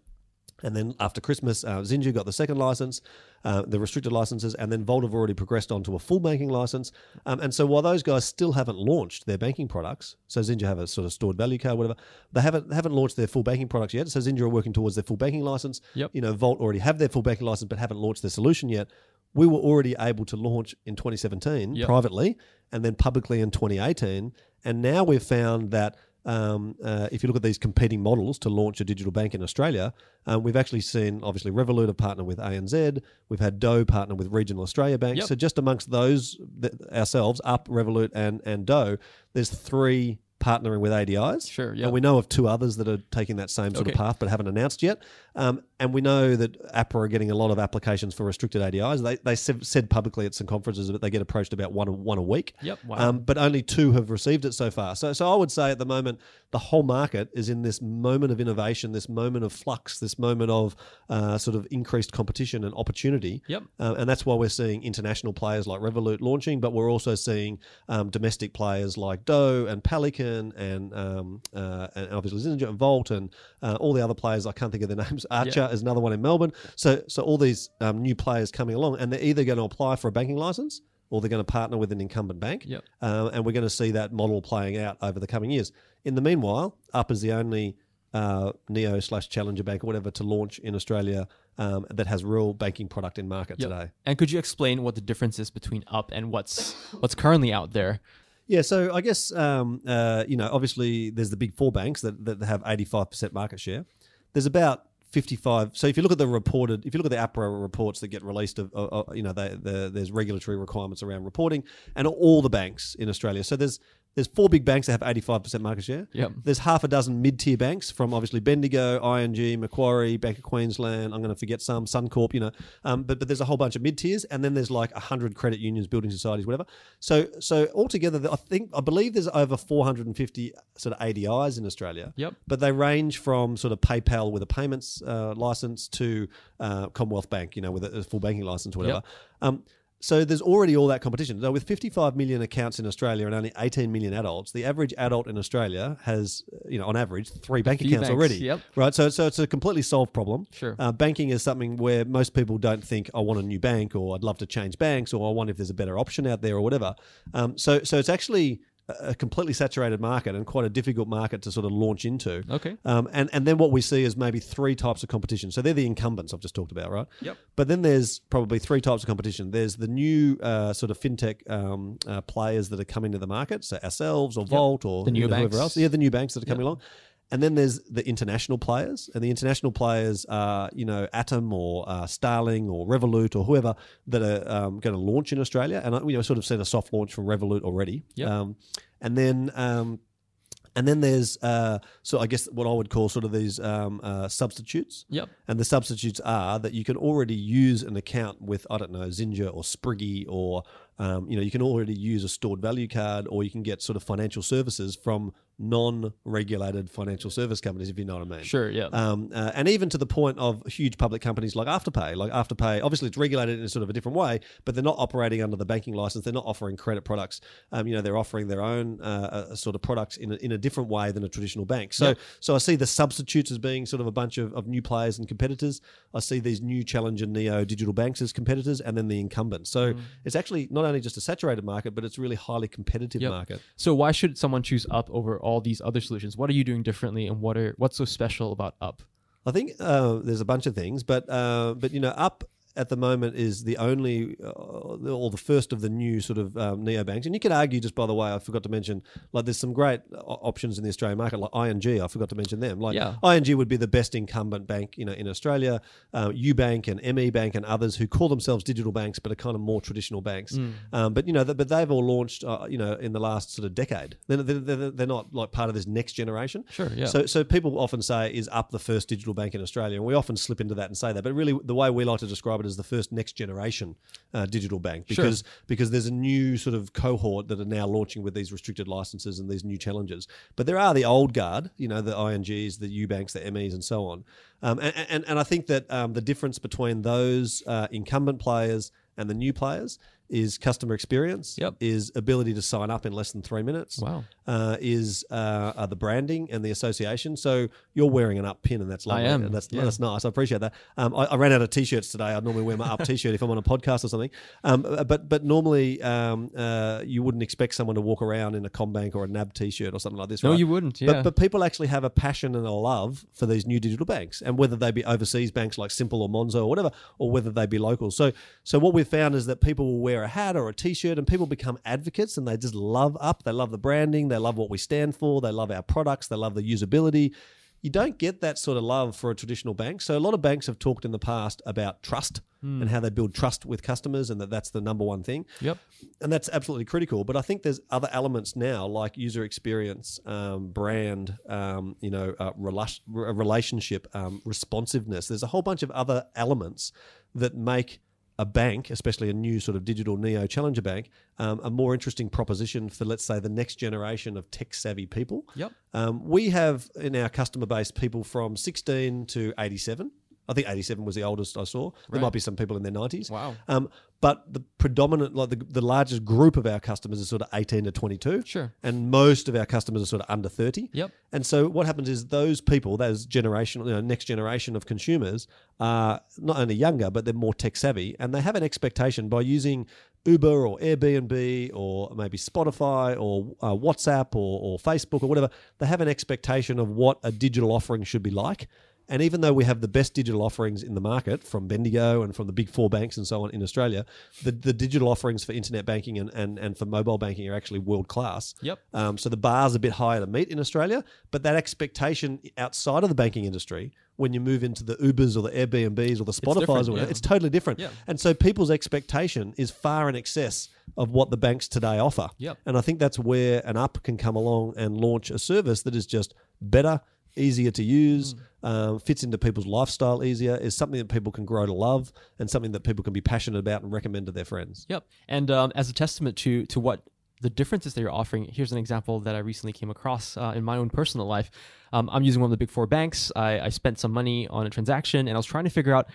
And then after Christmas, uh, Xinja got the second license, uh, the restricted licenses, and then Volt have already progressed on to a full banking license. Um, and so while those guys still haven't launched their banking products, so Xinja have a sort of stored value card, whatever, they haven't haven't launched their full banking products yet. So Xinja are working towards their full banking license. Yep. You know, Volt already have their full banking license, but haven't launched their solution yet. We were already able to launch in 2017 Yep. privately, and then publicly in 2018. And now we've found that um, uh, if you look at these competing models to launch a digital bank in Australia, um, we've actually seen obviously Revolut partner with ANZ. We've had Douugh partner with Regional Australia Bank. Yep. So just amongst those th- ourselves, Up, Revolut, and and Douugh, there's three partnering with ADIs. Sure, yep. And we know of two others that are taking that same sort Okay. of path but haven't announced yet. Um, and we know that APRA are getting a lot of applications for restricted ADIs. They, they said said publicly at some conferences that they get approached about one a, one a week. Yep. Wow. Um, but only two have received it so far. So, so I would say at the moment, the whole market is in this moment of innovation, this moment of flux, this moment of uh, sort of increased competition and opportunity. Yep. Uh, and that's why we're seeing international players like Revolut launching, but we're also seeing um, domestic players like Douugh and Pelican and um, uh, and obviously Xinja and Volt and uh, all the other players. I can't think of their names. Archer is another one in Melbourne. So so all these um, new players coming along, and they're either going to apply for a banking license or they're going to partner with an incumbent bank. Yep. Uh, and we're going to see that model playing out over the coming years. In the meanwhile, Up is the only uh, neo slash challenger bank or whatever to launch in Australia um, that has real banking product in market Yep. today. And could you explain what the difference is between Up and what's what's currently out there? Yeah, so I guess um, uh, you know, obviously, there's the big four banks that, that have 85% market share. There's about 55. So if you look at the reported, if you look at the APRA reports that get released, of, of you know, they, the, there's regulatory requirements around reporting, and all the banks in Australia. So there's there's four big banks that have 85% market share. Yep. There's half a dozen mid-tier banks from obviously Bendigo, ING, Macquarie, Bank of Queensland. I'm going to forget some, Suncorp, you know. Um, but but there's a whole bunch of mid-tiers, and then there's like hundred credit unions, building societies, whatever. So so altogether, I think I believe there's over 450 sort of ADIs in Australia. Yep. But they range from sort of PayPal with a payments uh, license to uh, Commonwealth Bank, you know, with a, a full banking license, or whatever. Um, so there's already all that competition. So with 55 million accounts in Australia and only 18 million adults, the average adult in Australia has, you know, on average, three bank few accounts banks, already. yep. Right. So so it's a completely solved problem. Sure. Uh, banking is something where most people don't think I want a new bank or I'd love to change banks or I wonder if there's a better option out there or whatever. Um, so so it's actually a completely saturated market and quite a difficult market to sort of launch into. Okay. Um, and, and then what we see is maybe three types of competition. So they're the incumbents I've just talked about, right? Yep. But then there's probably three types of competition. There's the new uh, sort of fintech um, uh, players that are coming to the market, so ourselves or Volt or The you know, whoever else. Yeah, the new banks that are coming Yep. along. And then there's the international players, and the international players are, you know, Atom or uh, Starling or Revolut or whoever that are um, going to launch in Australia. And I, you know, sort of seen a soft launch from Revolut already. Yep. Um, and then um, and then there's uh, so I guess what I would call sort of these um, uh, substitutes. Yep. And the substitutes are that you can already use an account with I don't know Xinja or Spriggy or um, you know you can already use a stored value card or you can get sort of financial services from non-regulated financial service companies if you know what I mean. Sure. Yeah. Um, uh, and even to the point of huge public companies like Afterpay. Like Afterpay, obviously it's regulated in a sort of a different way, but they're not operating under the banking license. They're not offering credit products. Um, you know, they're offering their own uh, uh, sort of products in a, in a different way than a traditional bank. So, Yep. so I see the substitutes as being sort of a bunch of, of new players and competitors. I see these new challenger neo digital banks as competitors, and then the incumbents. So Mm. it's actually not only just a saturated market, but it's really highly competitive Yep. market. So why should someone choose Up over all these other solutions? What are you doing differently, and what are what's so special about Up? I think uh, there's a bunch of things, but uh, but you know, up at the moment is the only uh, or the first of the new sort of um, neobanks. And you could argue, just by the way, I forgot to mention, like there's some great options in the Australian market, like ING. I forgot to mention them. Like Yeah. ING would be the best incumbent bank, you know, in Australia. Uh, UBank and ME Bank and others who call themselves digital banks, but are kind of more traditional banks. Mm. Um, but you know, but they've all launched, uh, you know, in the last sort of decade. They're, they're, they're, they're not like part of this next generation. Sure. Yeah. So, so people often say, "Is Up the first digital bank in Australia?" And we often slip into that and say that, but really, the way we like to describe it is the first next generation uh, digital bank Sure. because because there's a new sort of cohort that are now launching with these restricted licenses and these new challenges. But there are the old guard, you know, the INGs, the UBanks, the MEs, and so on. Um, and, and and I think that um, the difference between those uh, incumbent players and the new players is customer experience, Yep. is ability to sign up in less than three minutes, wow. uh, is uh, uh, the branding and the association. So you're wearing an up pin, and that's lovely. I am, And that's yeah. that's nice. I appreciate that. Um, I, I ran out of t-shirts today. I normally wear my up t-shirt if I'm on a podcast or something. Um, but but normally um, uh, you wouldn't expect someone to walk around in a CommBank or a NAB t-shirt or something like this. No, right? you wouldn't. Yeah. But, but people actually have a passion and a love for these new digital banks, and whether they be overseas banks like Simple or Monzo or whatever, or whether they be local. So, so what we've found is that people will wear a hat or a T-shirt, and people become advocates, and they just love Up. They love the branding, they love what we stand for, they love our products, they love the usability. You don't get that sort of love for a traditional bank. So a lot of banks have talked in the past about trust and how they build trust with customers, and that that's the number one thing yep. and that's absolutely critical. But I think there's other elements now, like user experience, um, brand, um, you know, uh, rela- relationship, um, responsiveness. There's a whole bunch of other elements that make a bank, especially a new sort of digital neo challenger bank, um, a more interesting proposition for, let's say, the next generation of tech savvy people. Yep. Um, we have in our customer base people from 16 to 87. I think 87 was the oldest I saw. There Right. might be some people in their 90s. Wow. Um, but the predominant, like the, the largest group of our customers is sort of 18 to 22. Sure. And most of our customers are sort of under 30. Yep. And so what happens is those people, those generation, you know, next generation of consumers are not only younger, but they're more tech savvy and they have an expectation by using Uber or Airbnb or maybe Spotify or uh, WhatsApp or, or Facebook or whatever, they have an expectation of what a digital offering should be like. And even though we have the best digital offerings in the market from Bendigo and from the big four banks and so on in Australia, the, the digital offerings for internet banking and, and, and for mobile banking are actually world class. Yep. Um, so the bar's a bit higher to meet in Australia, but that expectation outside of the banking industry, when you move into the Ubers or the Airbnbs or the Spotify's or whatever, yeah. it's totally different. Yeah. And so people's expectation is far in excess of what the banks today offer. Yep. And I think that's where an up can come along and launch a service that is just better, easier to use, Mm. Um, fits into people's lifestyle easier, is something that people can grow to love, and something that people can be passionate about and recommend to their friends. Yep. And um, as a testament to to what the differences that you're offering, here's an example that I recently came across uh, in my own personal life. Um, I'm using one of the big four banks. I, I spent some money on a transaction, and I was trying to figure out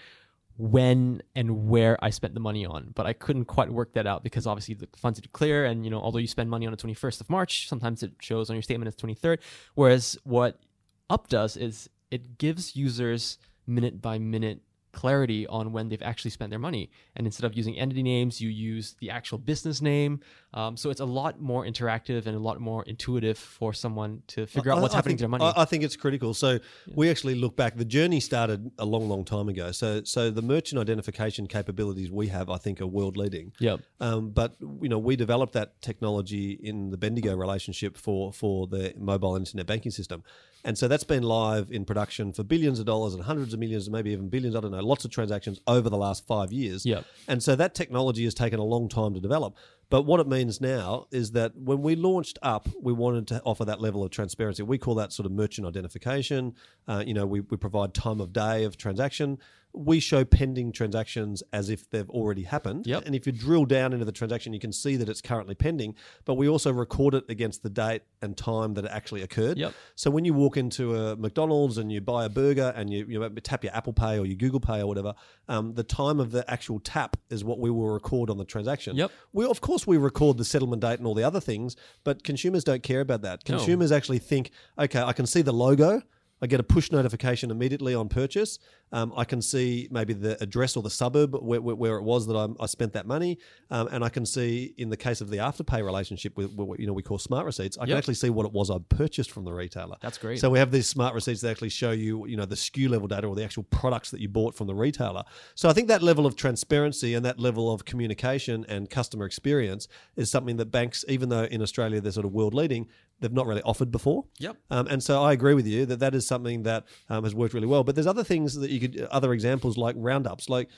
when and where I spent the money on, but I couldn't quite work that out because obviously the funds are clear, and you know, although you spend money on the 21st of March, sometimes it shows on your statement as 23rd. Whereas what Up does is it gives users minute by minute clarity on when they've actually spent their money. And instead of using entity names, you use the actual business name. Um, so it's a lot more interactive and a lot more intuitive for someone to figure out what's I happening think, to their money. I, I think it's critical. So we actually look back. The journey started a long, long time ago. So so the merchant identification capabilities we have, I think, are world leading. yep. Um, but you know, we developed that technology in the Bendigo relationship for for the mobile internet banking system, and so that's been live in production for billions of dollars and hundreds of millions, and maybe even billions. I don't know, lots of transactions over the last five years. Yep. And so that technology has taken a long time to develop. But what it means now is that when we launched up, we wanted to offer that level of transparency. We call that sort of merchant identification. Uh, you know, we, we provide time of day of transaction. We show pending transactions as if they've already happened. Yep. And if you drill down into the transaction, you can see that it's currently pending. But we also record it against the date and time that it actually occurred. Yep. So when you walk into a McDonald's and you buy a burger and you, you tap your Apple Pay or your Google Pay or whatever, um, the time of the actual tap is what we will record on the transaction. Yep. We of course we record the settlement date and all the other things, but consumers don't care about that. No. Consumers actually think, okay, I can see the logo. I get a push notification immediately on purchase. Um, I can see maybe the address or the suburb where, where, where it was that I'm, I spent that money, um, and I can see in the case of the afterpay relationship with what you know we call smart receipts. I can actually see what it was I purchased from the retailer. That's great. So we have these smart receipts that actually show you, you know, the SKU level data or the actual products that you bought from the retailer. So I think that level of transparency and that level of communication and customer experience is something that banks, even though in Australia they're sort of world leading, they've not really offered before. Yep. Um, and so I agree with you that that is something that um, has worked really well. But there's other things that you could, other examples like roundups, like.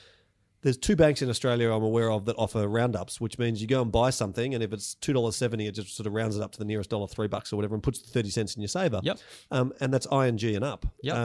There's two banks in Australia I'm aware of that offer roundups, which means you go and buy something, and if it's two dollars seventy, it just sort of rounds it up to the nearest dollar, three bucks or whatever, and puts the thirty cents in your saver. Yep. Um, and that's ING and up. Yep.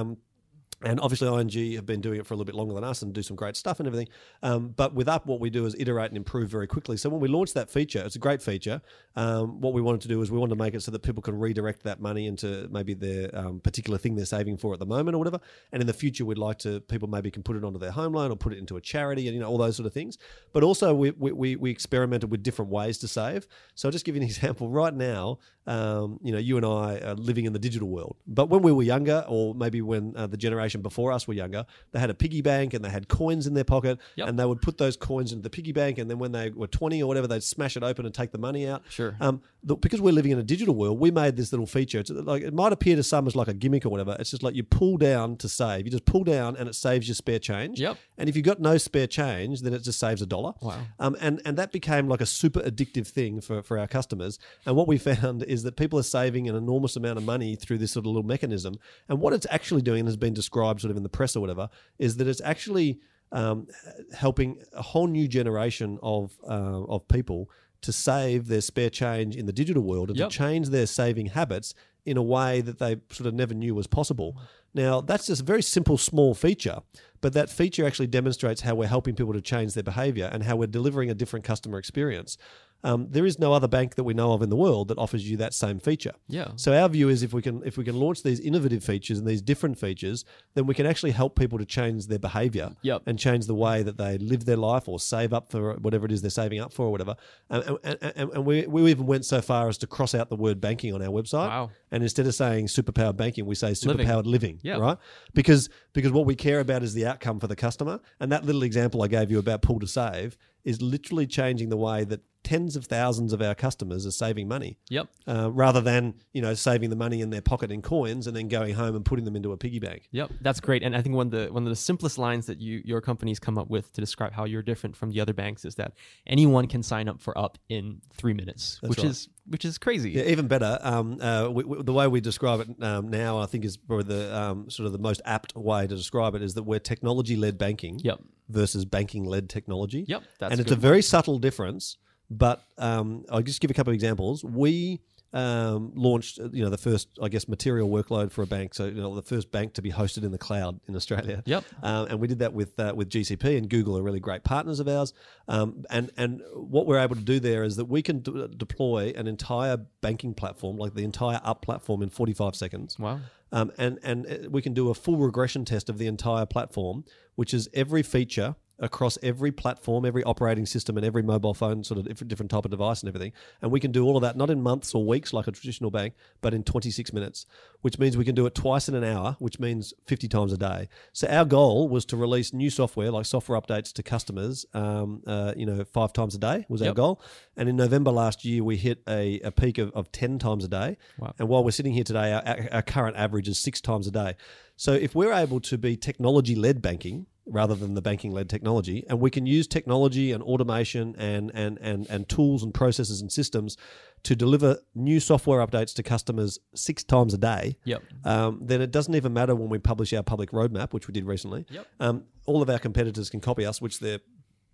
And obviously, ING have been doing it for a little bit longer than us and do some great stuff and everything. Um, but with Up, what we do is iterate and improve very quickly. So when we launched that feature, it's a great feature. Um, what we wanted to do is we wanted to make it so that people can redirect that money into maybe their um, particular thing they're saving for at the moment or whatever. And in the future, we'd like to people maybe can put it onto their home loan or put it into a charity and you know all those sort of things. But also, we we, we, we experimented with different ways to save. So I'll just give you an example. Right now, um, you know, you and I are living in the digital world. But when we were younger, or maybe when uh, the generation before us were younger, they had a piggy bank and they had coins in their pocket, Yep. and they would put those coins into the piggy bank, and then when they were twenty or whatever, they'd smash it open and take the money out. Sure. Um, the, because we're living in a digital world, we made this little feature. It's like it might appear to some as like a gimmick or whatever. It's just like you pull down to save. You just pull down, and it saves your spare change. Yep. And if you've got no spare change, then it just saves a dollar. Wow. Um, and and that became like a super addictive thing for, for our customers. And what we found is that people are saving an enormous amount of money through this sort of little mechanism. And what it's actually doing, has been described sort of in the press or whatever, is that it's actually um, helping a whole new generation of uh, of people to save their spare change in the digital world and Yep. to change their saving habits in a way that they sort of never knew was possible. Now, that's just a very simple, small feature, but that feature actually demonstrates how we're helping people to change their behavior and how we're delivering a different customer experience. Um, there is no other bank that we know of in the world that offers you that same feature. Yeah. So our view is if we can if we can launch these innovative features and these different features, then we can actually help people to change their behavior Yep. and change the way that they live their life or save up for whatever it is they're saving up for or whatever. And, and, and, and we, we even went so far as to cross out the word banking on our website. Wow. And instead of saying superpowered banking, we say Living. superpowered living. Yeah. Right? Because because what we care about is the outcome for the customer. And that little example I gave you about pull to save is literally changing the way that tens of thousands of our customers are saving money Yep. uh, rather than you know saving the money in their pocket in coins and then going home and putting them into a piggy bank. Yep, that's great. And I think one of the one of the simplest lines that you your company's come up with to describe how you're different from the other banks is that anyone can sign up for Up in three minutes, That's which right. is which is crazy. Yeah, even better. Um, uh, we, we, the way we describe it um, now, I think, is probably the um, sort of the most apt way to describe it is that we're technology-led banking Yep. versus banking-led technology. Yep, that's and it's a very subtle difference. But um, I'll just give a couple of examples. We um, launched, uh, you know, the first, I guess, material workload for a bank. So, you know, the first bank to be hosted in the cloud in Australia. Yep. Um, and we did that with uh, with GCP and Google are really great partners of ours. Um, and and what we're able to do there is that we can d- deploy an entire banking platform, like the entire Up platform, in 45 seconds. Wow. um, and and uh, we can do a full regression test of the entire platform, which is every feature across every platform, every operating system, and every mobile phone, sort of different, different type of device and everything. And we can do all of that not in months or weeks like a traditional bank, but in 26 minutes, which means we can do it twice in an hour, which means 50 times a day. So our goal was to release new software, like software updates to customers, um, uh, you know, five times a day was our goal. And in November last year, we hit a, a peak of, of 10 times a day. Wow. And while we're sitting here today, our, our, our current average is six times a day. So if we're able to be technology led banking rather than the banking led technology, and we can use technology and automation and, and, and, and tools and processes and systems to deliver new software updates to customers six times a day, Yep. um, then it doesn't even matter when we publish our public roadmap, which we did recently. Yep. Um, all of our competitors can copy us, which they're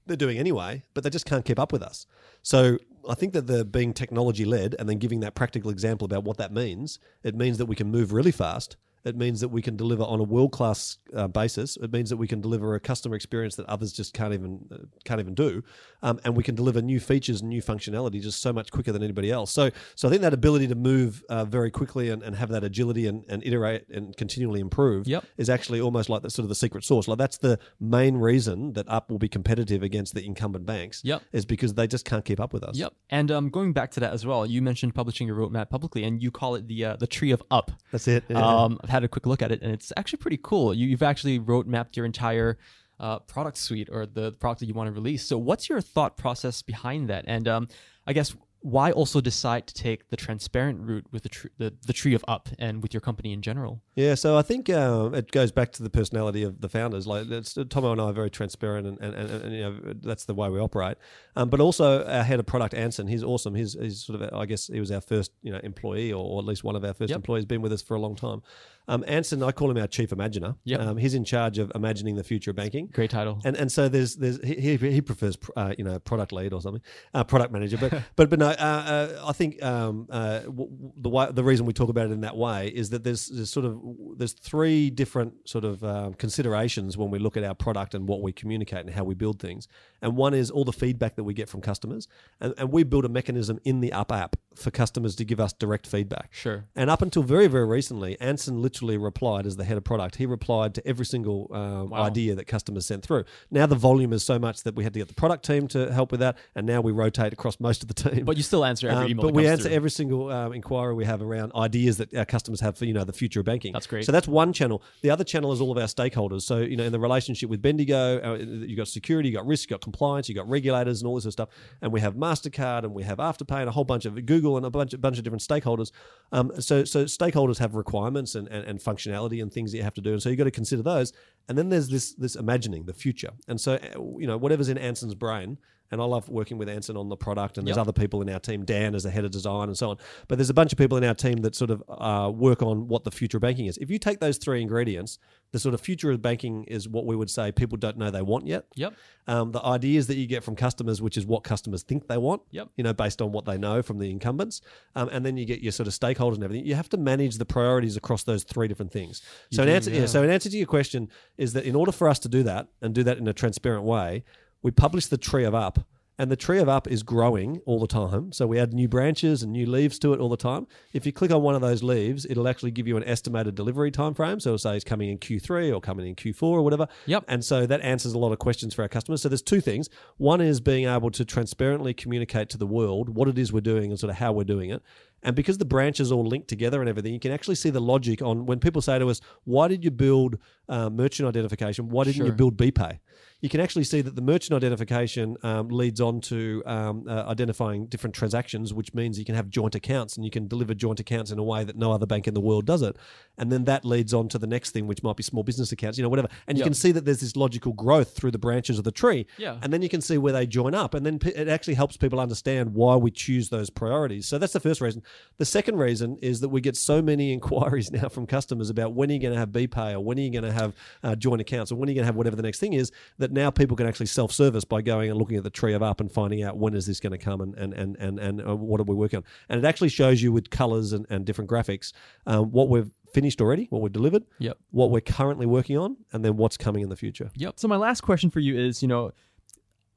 they're doing anyway, but they just can't keep up with us. So I think that the being technology led and then giving that practical example about what that means, it means that we can move really fast. It means that we can deliver on a world class uh, basis. It means that we can deliver a customer experience that others just can't even uh, can't even do, um, and we can deliver new features and new functionality just so much quicker than anybody else. So, so I think that ability to move uh, very quickly and, and have that agility and, and iterate and continually improve Yep. is actually almost like the sort of the secret sauce. Like that's the main reason that Up will be competitive against the incumbent banks. Yep. is because they just can't keep up with us. Yep. And um, going back to that as well, you mentioned publishing your roadmap publicly, and you call it the uh, the tree of up. That's it. Yeah. Um, I've had a quick look at it, and it's actually pretty cool. You, you've actually road mapped your entire uh, product suite or the product that you want to release. So, what's your thought process behind that? And um, I guess why also decide to take the transparent route with the, tr- the the tree of up and with your company in general? Yeah, so I think um, it goes back to the personality of the founders. Like Tomo and I are very transparent, and, and, and, and you know that's the way we operate. Um, but also our head of product, Anson, he's awesome. He's, he's sort of I guess he was our first you know employee, or, or at least one of our first Yep. employees. Been with us for a long time. Um, Anson, I call him our chief imaginer. Yep. Um, he's in charge of imagining the future of banking. Great title. And and so there's there's he he, prefers uh, you know product lead or something, uh, product manager. But but but no, uh, uh, I think um, uh, w- w- the way, the reason we talk about it in that way is that there's, there's sort of there's three different sort of um, considerations when we look at our product and what we communicate and how we build things. And one is all the feedback that we get from customers, and, and we build a mechanism in the Up app for customers to give us direct feedback. Sure. And up until very, very recently, Anson literally replied as the head of product. He replied to every single um, Wow. idea that customers sent through. Now the volume is so much that we had to get the product team to help with that, and now we rotate across most of the team. But you still answer every Um, email. but we answer through. every single um, inquiry we have around ideas that our customers have for you know the future of banking. That's great. So that's one channel. The other channel is all of our stakeholders. So you know in the relationship with Bendigo, uh, you got security, you got risk, you got compliance, you got regulators, and all this sort of stuff. And we have Mastercard, and we have Afterpay, and a whole bunch of Google, and a bunch, bunch of different stakeholders. Um, so so stakeholders have requirements and, and, and functionality and things that you have to do, and so you got to consider those. And then there's this this imagining the future. And so uh, you know whatever's in Anson's brain. And I love working with Anson on the product, and there's Yep. other people in our team, Dan as the head of design, and so on. But there's a bunch of people in our team that sort of uh, work on what the future of banking is. If you take those three ingredients, the sort of future of banking is what we would say people don't know they want yet. Yep. Um, the ideas that you get from customers, which is what customers think they want, Yep. you know, based on what they know from the incumbents, um, and then you get your sort of stakeholders and everything. You have to manage the priorities across those three different things. So, in do, answer, yeah. yeah. so in answer to your question, is that in order for us to do that and do that in a transparent way, we publish the tree of up. And the tree of up is growing all the time. So we add new branches and new leaves to it all the time. If you click on one of those leaves, it'll actually give you an estimated delivery time frame. So it'll say it's coming in Q3 or coming in Q4 or whatever. Yep. And so that answers a lot of questions for our customers. So there's two things. One is being able to transparently communicate to the world what it is we're doing and sort of how we're doing it. And because the branches all link together and everything, you can actually see the logic on when people say to us, "Why did you build uh, merchant identification? Why didn't you Sure. build BPay?" You can actually see that the merchant identification um, leads on to um, uh, identifying different transactions, which means you can have joint accounts and you can deliver joint accounts in a way that no other bank in the world does it. And then that leads on to the next thing, which might be small business accounts, you know, whatever. And you Yep. can see that there's this logical growth through the branches of the tree. Yeah. And then you can see where they join up. And then p- it actually helps people understand why we choose those priorities. So that's the first reason. The second reason is that we get so many inquiries now from customers about when are you going to have BPay or when are you going to have uh, joint accounts or when are you going to have whatever the next thing is that now people can actually self-service by going and looking at the tree of up and finding out when is this going to come and, and, and, and, and uh, what are we working on. And it actually shows you with colors and, and different graphics um, what we've finished already, what we've delivered, Yep. what we're currently working on, and then what's coming in the future. Yep. So my last question for you is, you know,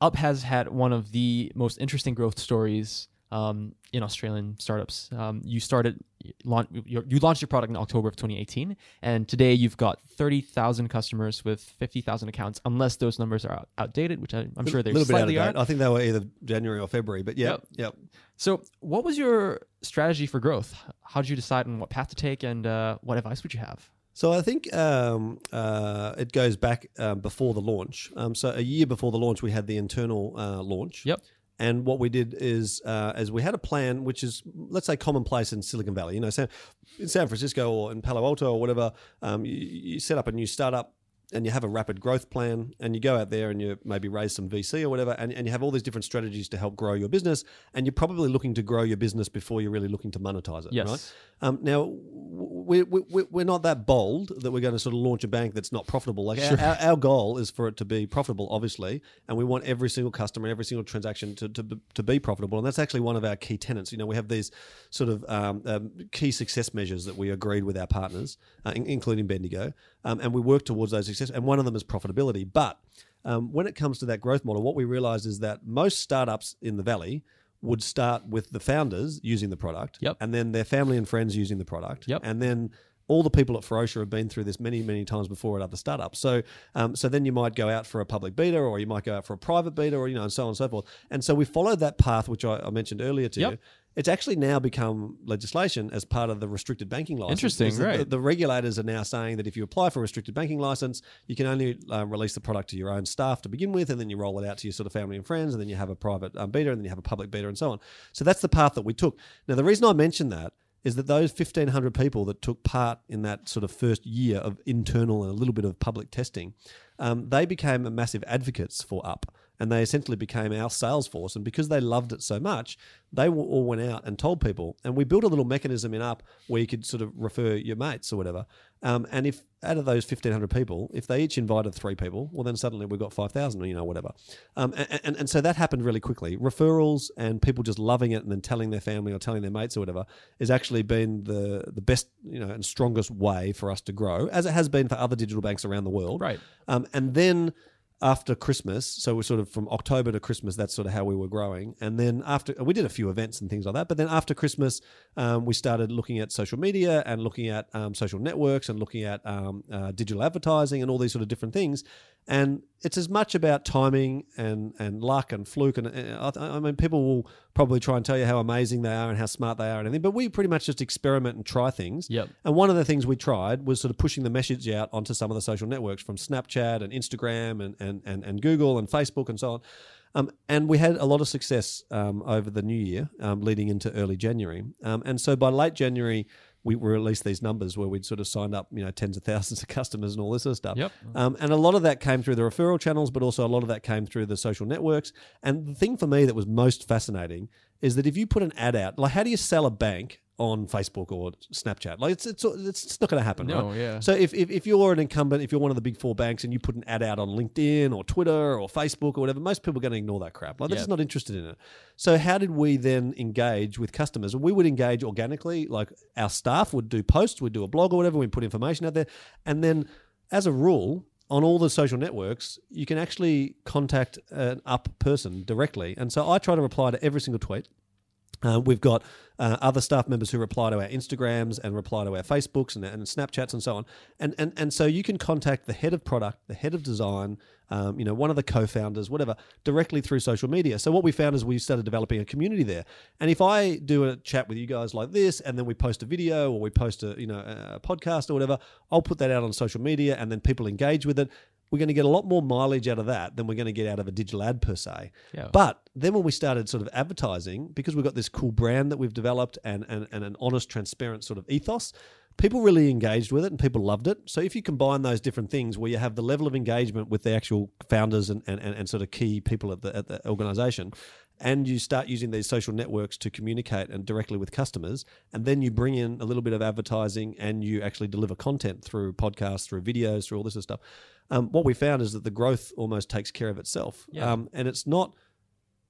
Up has had one of the most interesting growth stories um, in Australian startups. Um, you started launch, you launched your product in October of 2018, and today you've got 30,000 customers with 50,000 accounts. Unless those numbers are out, outdated, which I, am sure they're a little bit out of slightly date. I think they were either January or February, but yeah, Yep. yep. So, what was your strategy for growth? How did you decide on what path to take, and uh, what advice would you have? So I think um, uh, it goes back um, before the launch. Um, so a year before the launch, we had the internal uh, launch. Yep. And what we did is, uh, as we had a plan, which is let's say commonplace in Silicon Valley. You know, San, in San Francisco or in Palo Alto or whatever, um, you, you set up a new startup and you have a rapid growth plan and you go out there and you maybe raise some VC or whatever and, and you have all these different strategies to help grow your business and you're probably looking to grow your business before you're really looking to monetize it, Yes. right? Um, now, we, we, we're not that bold that we're going to sort of launch a bank that's not profitable. Like our, our, our goal is for it to be profitable, obviously, and we want every single customer, every single transaction to, to, to be profitable. And that's actually one of our key tenets. You know, we have these sort of um, um, key success measures that we agreed with our partners, uh, in, including Bendigo, um, and we work towards those success. And one of them is profitability. But um, when it comes to that growth model, what we realized is that most startups in the valley would start with the founders using the product, Yep. and then their family and friends using the product, Yep. and then all the people at Ferocia have been through this many, many times before at other startups. So, um, so then you might go out for a public beta, or you might go out for a private beta, or you know, and so on and so forth. And so we followed that path, which I, I mentioned earlier to Yep. you. It's actually now become legislation as part of the restricted banking license. Interesting, right. The, the regulators are now saying that if you apply for a restricted banking license, you can only uh, release the product to your own staff to begin with, and then you roll it out to your sort of family and friends, and then you have a private um, beta, and then you have a public beta, and so on. So that's the path that we took. Now, the reason I mentioned that is that those 1,500 people that took part in that sort of first year of internal and a little bit of public testing, um, they became massive advocates for Up. And they essentially became our sales force. And because they loved it so much, they all went out and told people. And we built a little mechanism in Up where you could sort of refer your mates or whatever. Um, and if out of those 1,500 people, if they each invited three people, well, then suddenly we've got 5,000 or, you know, whatever. Um, and, and, and so that happened really quickly. Referrals and people just loving it and then telling their family or telling their mates or whatever has actually been the, the best, you know, and strongest way for us to grow, as it has been for other digital banks around the world. Right. Um, and then after Christmas, so we're sort of from October to Christmas, that's sort of how we were growing. And then after, we did a few events and things like that. But then after Christmas, um, we started looking at social media and looking at um, social networks and looking at um, uh, digital advertising and all these sort of different things. And it's as much about timing and, and luck and fluke. And uh, I, I mean, people will probably try and tell you how amazing they are and how smart they are and anything. But we pretty much just experiment and try things. Yep. And one of the things we tried was sort of pushing the message out onto some of the social networks from Snapchat and Instagram and, and, and, and Google and Facebook and so on. Um, and we had a lot of success um, over the new year, um, leading into early January. Um, and so by late January, we released these numbers where we'd sort of signed up, you know, tens of thousands of customers and all this sort of stuff. Yep. Um, and a lot of that came through the referral channels, but also a lot of that came through the social networks. And the thing for me that was most fascinating is that if you put an ad out, like how do you sell a bank on Facebook or Snapchat? Like it's it's it's, it's not going to happen, No, right? yeah. So if, if if you're an incumbent, if you're one of the big four banks, and you put an ad out on LinkedIn or Twitter or Facebook or whatever, most people are going to ignore that crap. Like they're Yeah. just not interested in it. So how did we then engage with customers? We would engage organically, like our staff would do posts, we'd do a blog or whatever, we'd put information out there, and then as a rule. On all the social networks, you can actually contact an up person directly. And so I try to reply to every single tweet. Uh, we've got uh, other staff members who reply to our Instagrams and reply to our Facebooks and, and Snapchats and so on. And, and and so you can contact the head of product, the head of design, um, you know, one of the co-founders, whatever, directly through social media. So what we found is we started developing a community there. And if I do a chat with you guys like this, and then we post a video or we post a you know a podcast or whatever, I'll put that out on social media, and then people engage with it. We're going to get a lot more mileage out of that than we're going to get out of a digital ad per se. Yeah. But then when we started sort of advertising, because we've got this cool brand that we've developed and, and, and an honest, transparent sort of ethos, people really engaged with it and people loved it. So if you combine those different things where you have the level of engagement with the actual founders and, and, and, sort of key people at the, at the organization, and you start using these social networks to communicate and directly with customers, and then you bring in a little bit of advertising and you actually deliver content through podcasts, through videos, through all this sort of stuff. Um, what we found is that the growth almost takes care of itself. Yeah. Um, and it's not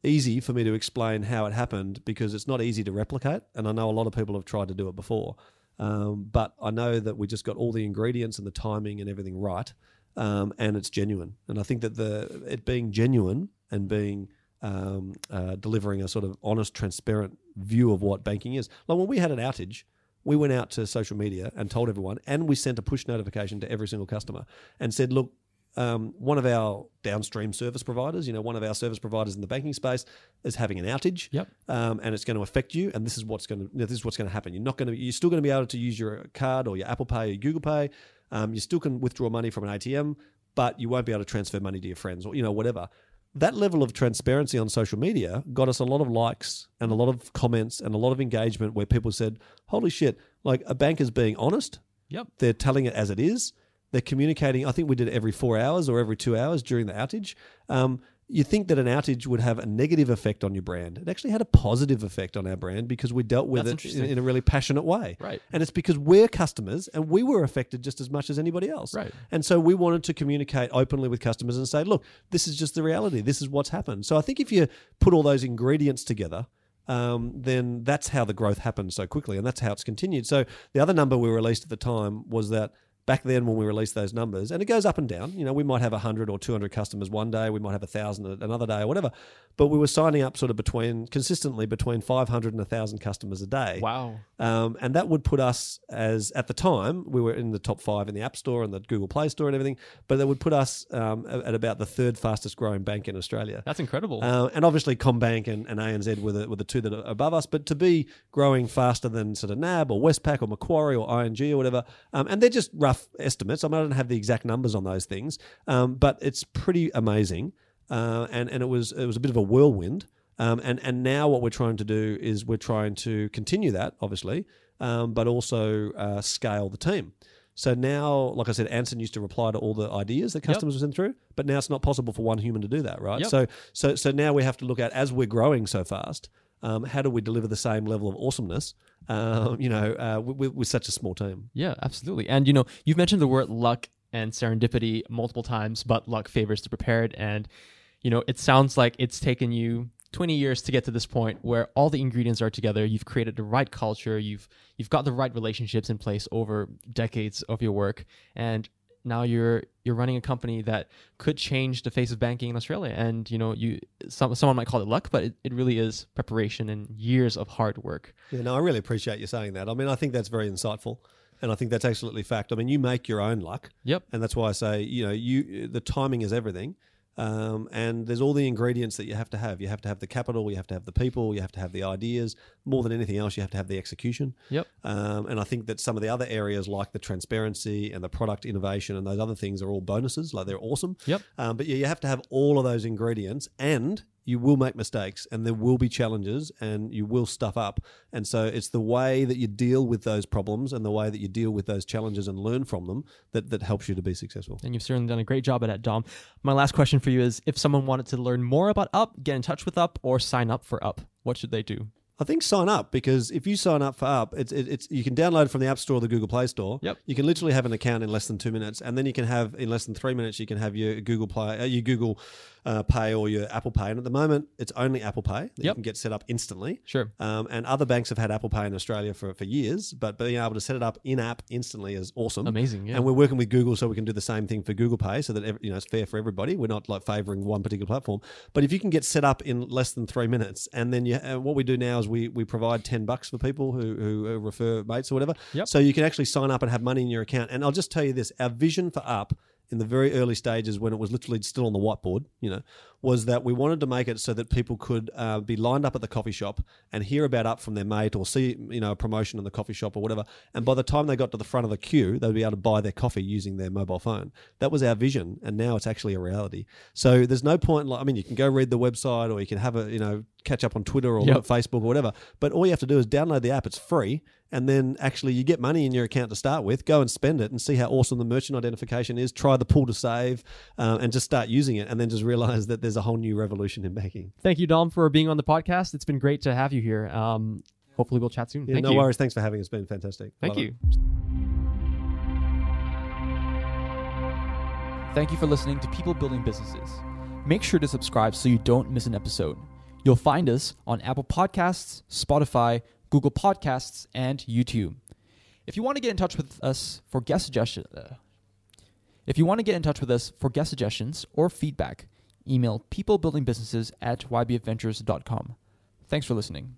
easy for me to explain how it happened because it's not easy to replicate. And I know a lot of people have tried to do it before. Um, but I know that we just got all the ingredients and the timing and everything right. Um, and it's genuine. And I think that the it being genuine and being um, uh, delivering a sort of honest, transparent view of what banking is. Like when we had an outage, we went out to social media and told everyone, and we sent a push notification to every single customer and said, look, um, one of our downstream service providers, you know, one of our service providers in the banking space is having an outage, Yep. um, and it's going to affect you. And this is what's going to this is what's going to happen. You're not going to you're still going to be able to use your card or your Apple Pay or Google Pay. Um, you still can withdraw money from an ATM, but you won't be able to transfer money to your friends or you know whatever. That level of transparency on social media got us a lot of likes and a lot of comments and a lot of engagement where people said, "Holy shit! Like a bank is being honest. Yep. They're telling it as it is. They're communicating. I think we did it every four hours or every two hours during the outage. Um, you think that an outage would have a negative effect on your brand. It actually had a positive effect on our brand because we dealt with That's it in, in a really passionate way. Right. And it's because we're customers and we were affected just as much as anybody else. Right. And so we wanted to communicate openly with customers and say, look, this is just the reality. This is what's happened. So I think if you put all those ingredients together, um, then that's how the growth happened so quickly, and that's how it's continued. So the other number we released at the time was that back then when we released those numbers, and it goes up and down. You know, we might have hundred or two hundred customers one day, we might have a thousand another day, or whatever. But we were signing up sort of between consistently between 500 and 1,000 customers a day. Wow. Um, and that would put us as at the time we were in the top five in the App Store and the Google Play Store and everything. But that would put us um, at at about the third fastest growing bank in Australia. That's incredible. Uh, and obviously, CommBank and, and ANZ were the, were the two that are above us. But to be growing faster than sort of NAB or Westpac or Macquarie or ING or whatever, um, and they're just rough estimates. I, mean, I don't have the exact numbers on those things, um, but it's pretty amazing. Uh, and and it was it was a bit of a whirlwind. Um, and and now what we're trying to do is we're trying to continue that, obviously, um, but also uh, scale the team. So now, like I said, Anson used to reply to all the ideas that customers were sent through, but now it's not possible for one human to do that, right? Yep. So so so now we have to look at as we're growing so fast, um, how do we deliver the same level of awesomeness, um, you know, uh, with, with such a small team? Yeah, absolutely. And you know, you've mentioned the word luck and serendipity multiple times, but luck favors the prepared. And you know, it sounds like it's taken you 20 years to get to this point where all the ingredients are together. You've created the right culture. You've you've got the right relationships in place over decades of your work, and now you're you're running a company that could change the face of banking in Australia. And you know, you some someone might call it luck, but it, it really is preparation and years of hard work. Yeah, no, I really appreciate you saying that. I mean, I think that's very insightful, and I think that's absolutely fact. I mean, you make your own luck, Yep. and that's why I say, you know, you the timing is everything. Um, and there's all the ingredients that you have to have. You have to have the capital, you have to have the people, you have to have the ideas. More than anything else, you have to have the execution. Yep. Um, and I think that some of the other areas, like the transparency and the product innovation and those other things, are all bonuses. Like they're awesome. Yep. Um, but yeah, you have to have all of those ingredients, and you will make mistakes, and there will be challenges, and you will stuff up. And so it's the way that you deal with those problems and the way that you deal with those challenges and learn from them that that helps you to be successful. And you've certainly done a great job at that, Dom. My last question for you is if someone wanted to learn more about Up, get in touch with Up, or sign up for Up, what should they do? I think sign up because if you sign up for Up, it's it, it's you can download it from the App Store or the Google Play Store. Yep. You can literally have an account in less than two minutes, and then you can have in less than three minutes you can have your Google Play, uh, your Google uh, Pay or your Apple Pay. And at the moment, it's only Apple Pay that you Yep. can get set up instantly. Sure. Um, and other banks have had Apple Pay in Australia for, for years, but being able to set it up in app instantly is awesome. Amazing. Yeah. And we're working with Google so we can do the same thing for Google Pay so that ev- you know it's fair for everybody. We're not like favoring one particular platform. But if you can get set up in less than three minutes, and then you, uh, what we do now is we we provide ten bucks for people who who uh, refer mates or whatever. Yep. So you can actually sign up and have money in your account. And I'll just tell you this: our vision for Up in the very early stages when it was literally still on the whiteboard, you know, was that we wanted to make it so that people could uh, be lined up at the coffee shop and hear about Up from their mate or see, you know, a promotion in the coffee shop or whatever. And by the time they got to the front of the queue, they'd be able to buy their coffee using their mobile phone. That was our vision, and now it's actually a reality. So there's no point. Like, I mean, you can go read the website or you can have a, you know, catch up on Twitter or Yep. Facebook or whatever. But all you have to do is download the app. It's free. And then actually you get money in your account to start with. Go and spend it and see how awesome the merchant identification is. Try the pull to save um, and just start using it. And then just realize that there's a whole new revolution in banking. Thank you, Dom, for being on the podcast. It's been great to have you here. Um, hopefully, we'll chat soon. Yeah, Thank no you. worries. Thanks for having us. It's been fantastic. Thank Love it. you. Thank you for listening to People Building Businesses. Make sure to subscribe so you don't miss an episode. You'll find us on Apple Podcasts, Spotify, Google Podcasts, and YouTube. If you want to get in touch with us for guest suggestions, uh, if you want to get in touch with us for guest suggestions or feedback, email peoplebuildingbusinesses at ybfventures.com. Thanks for listening.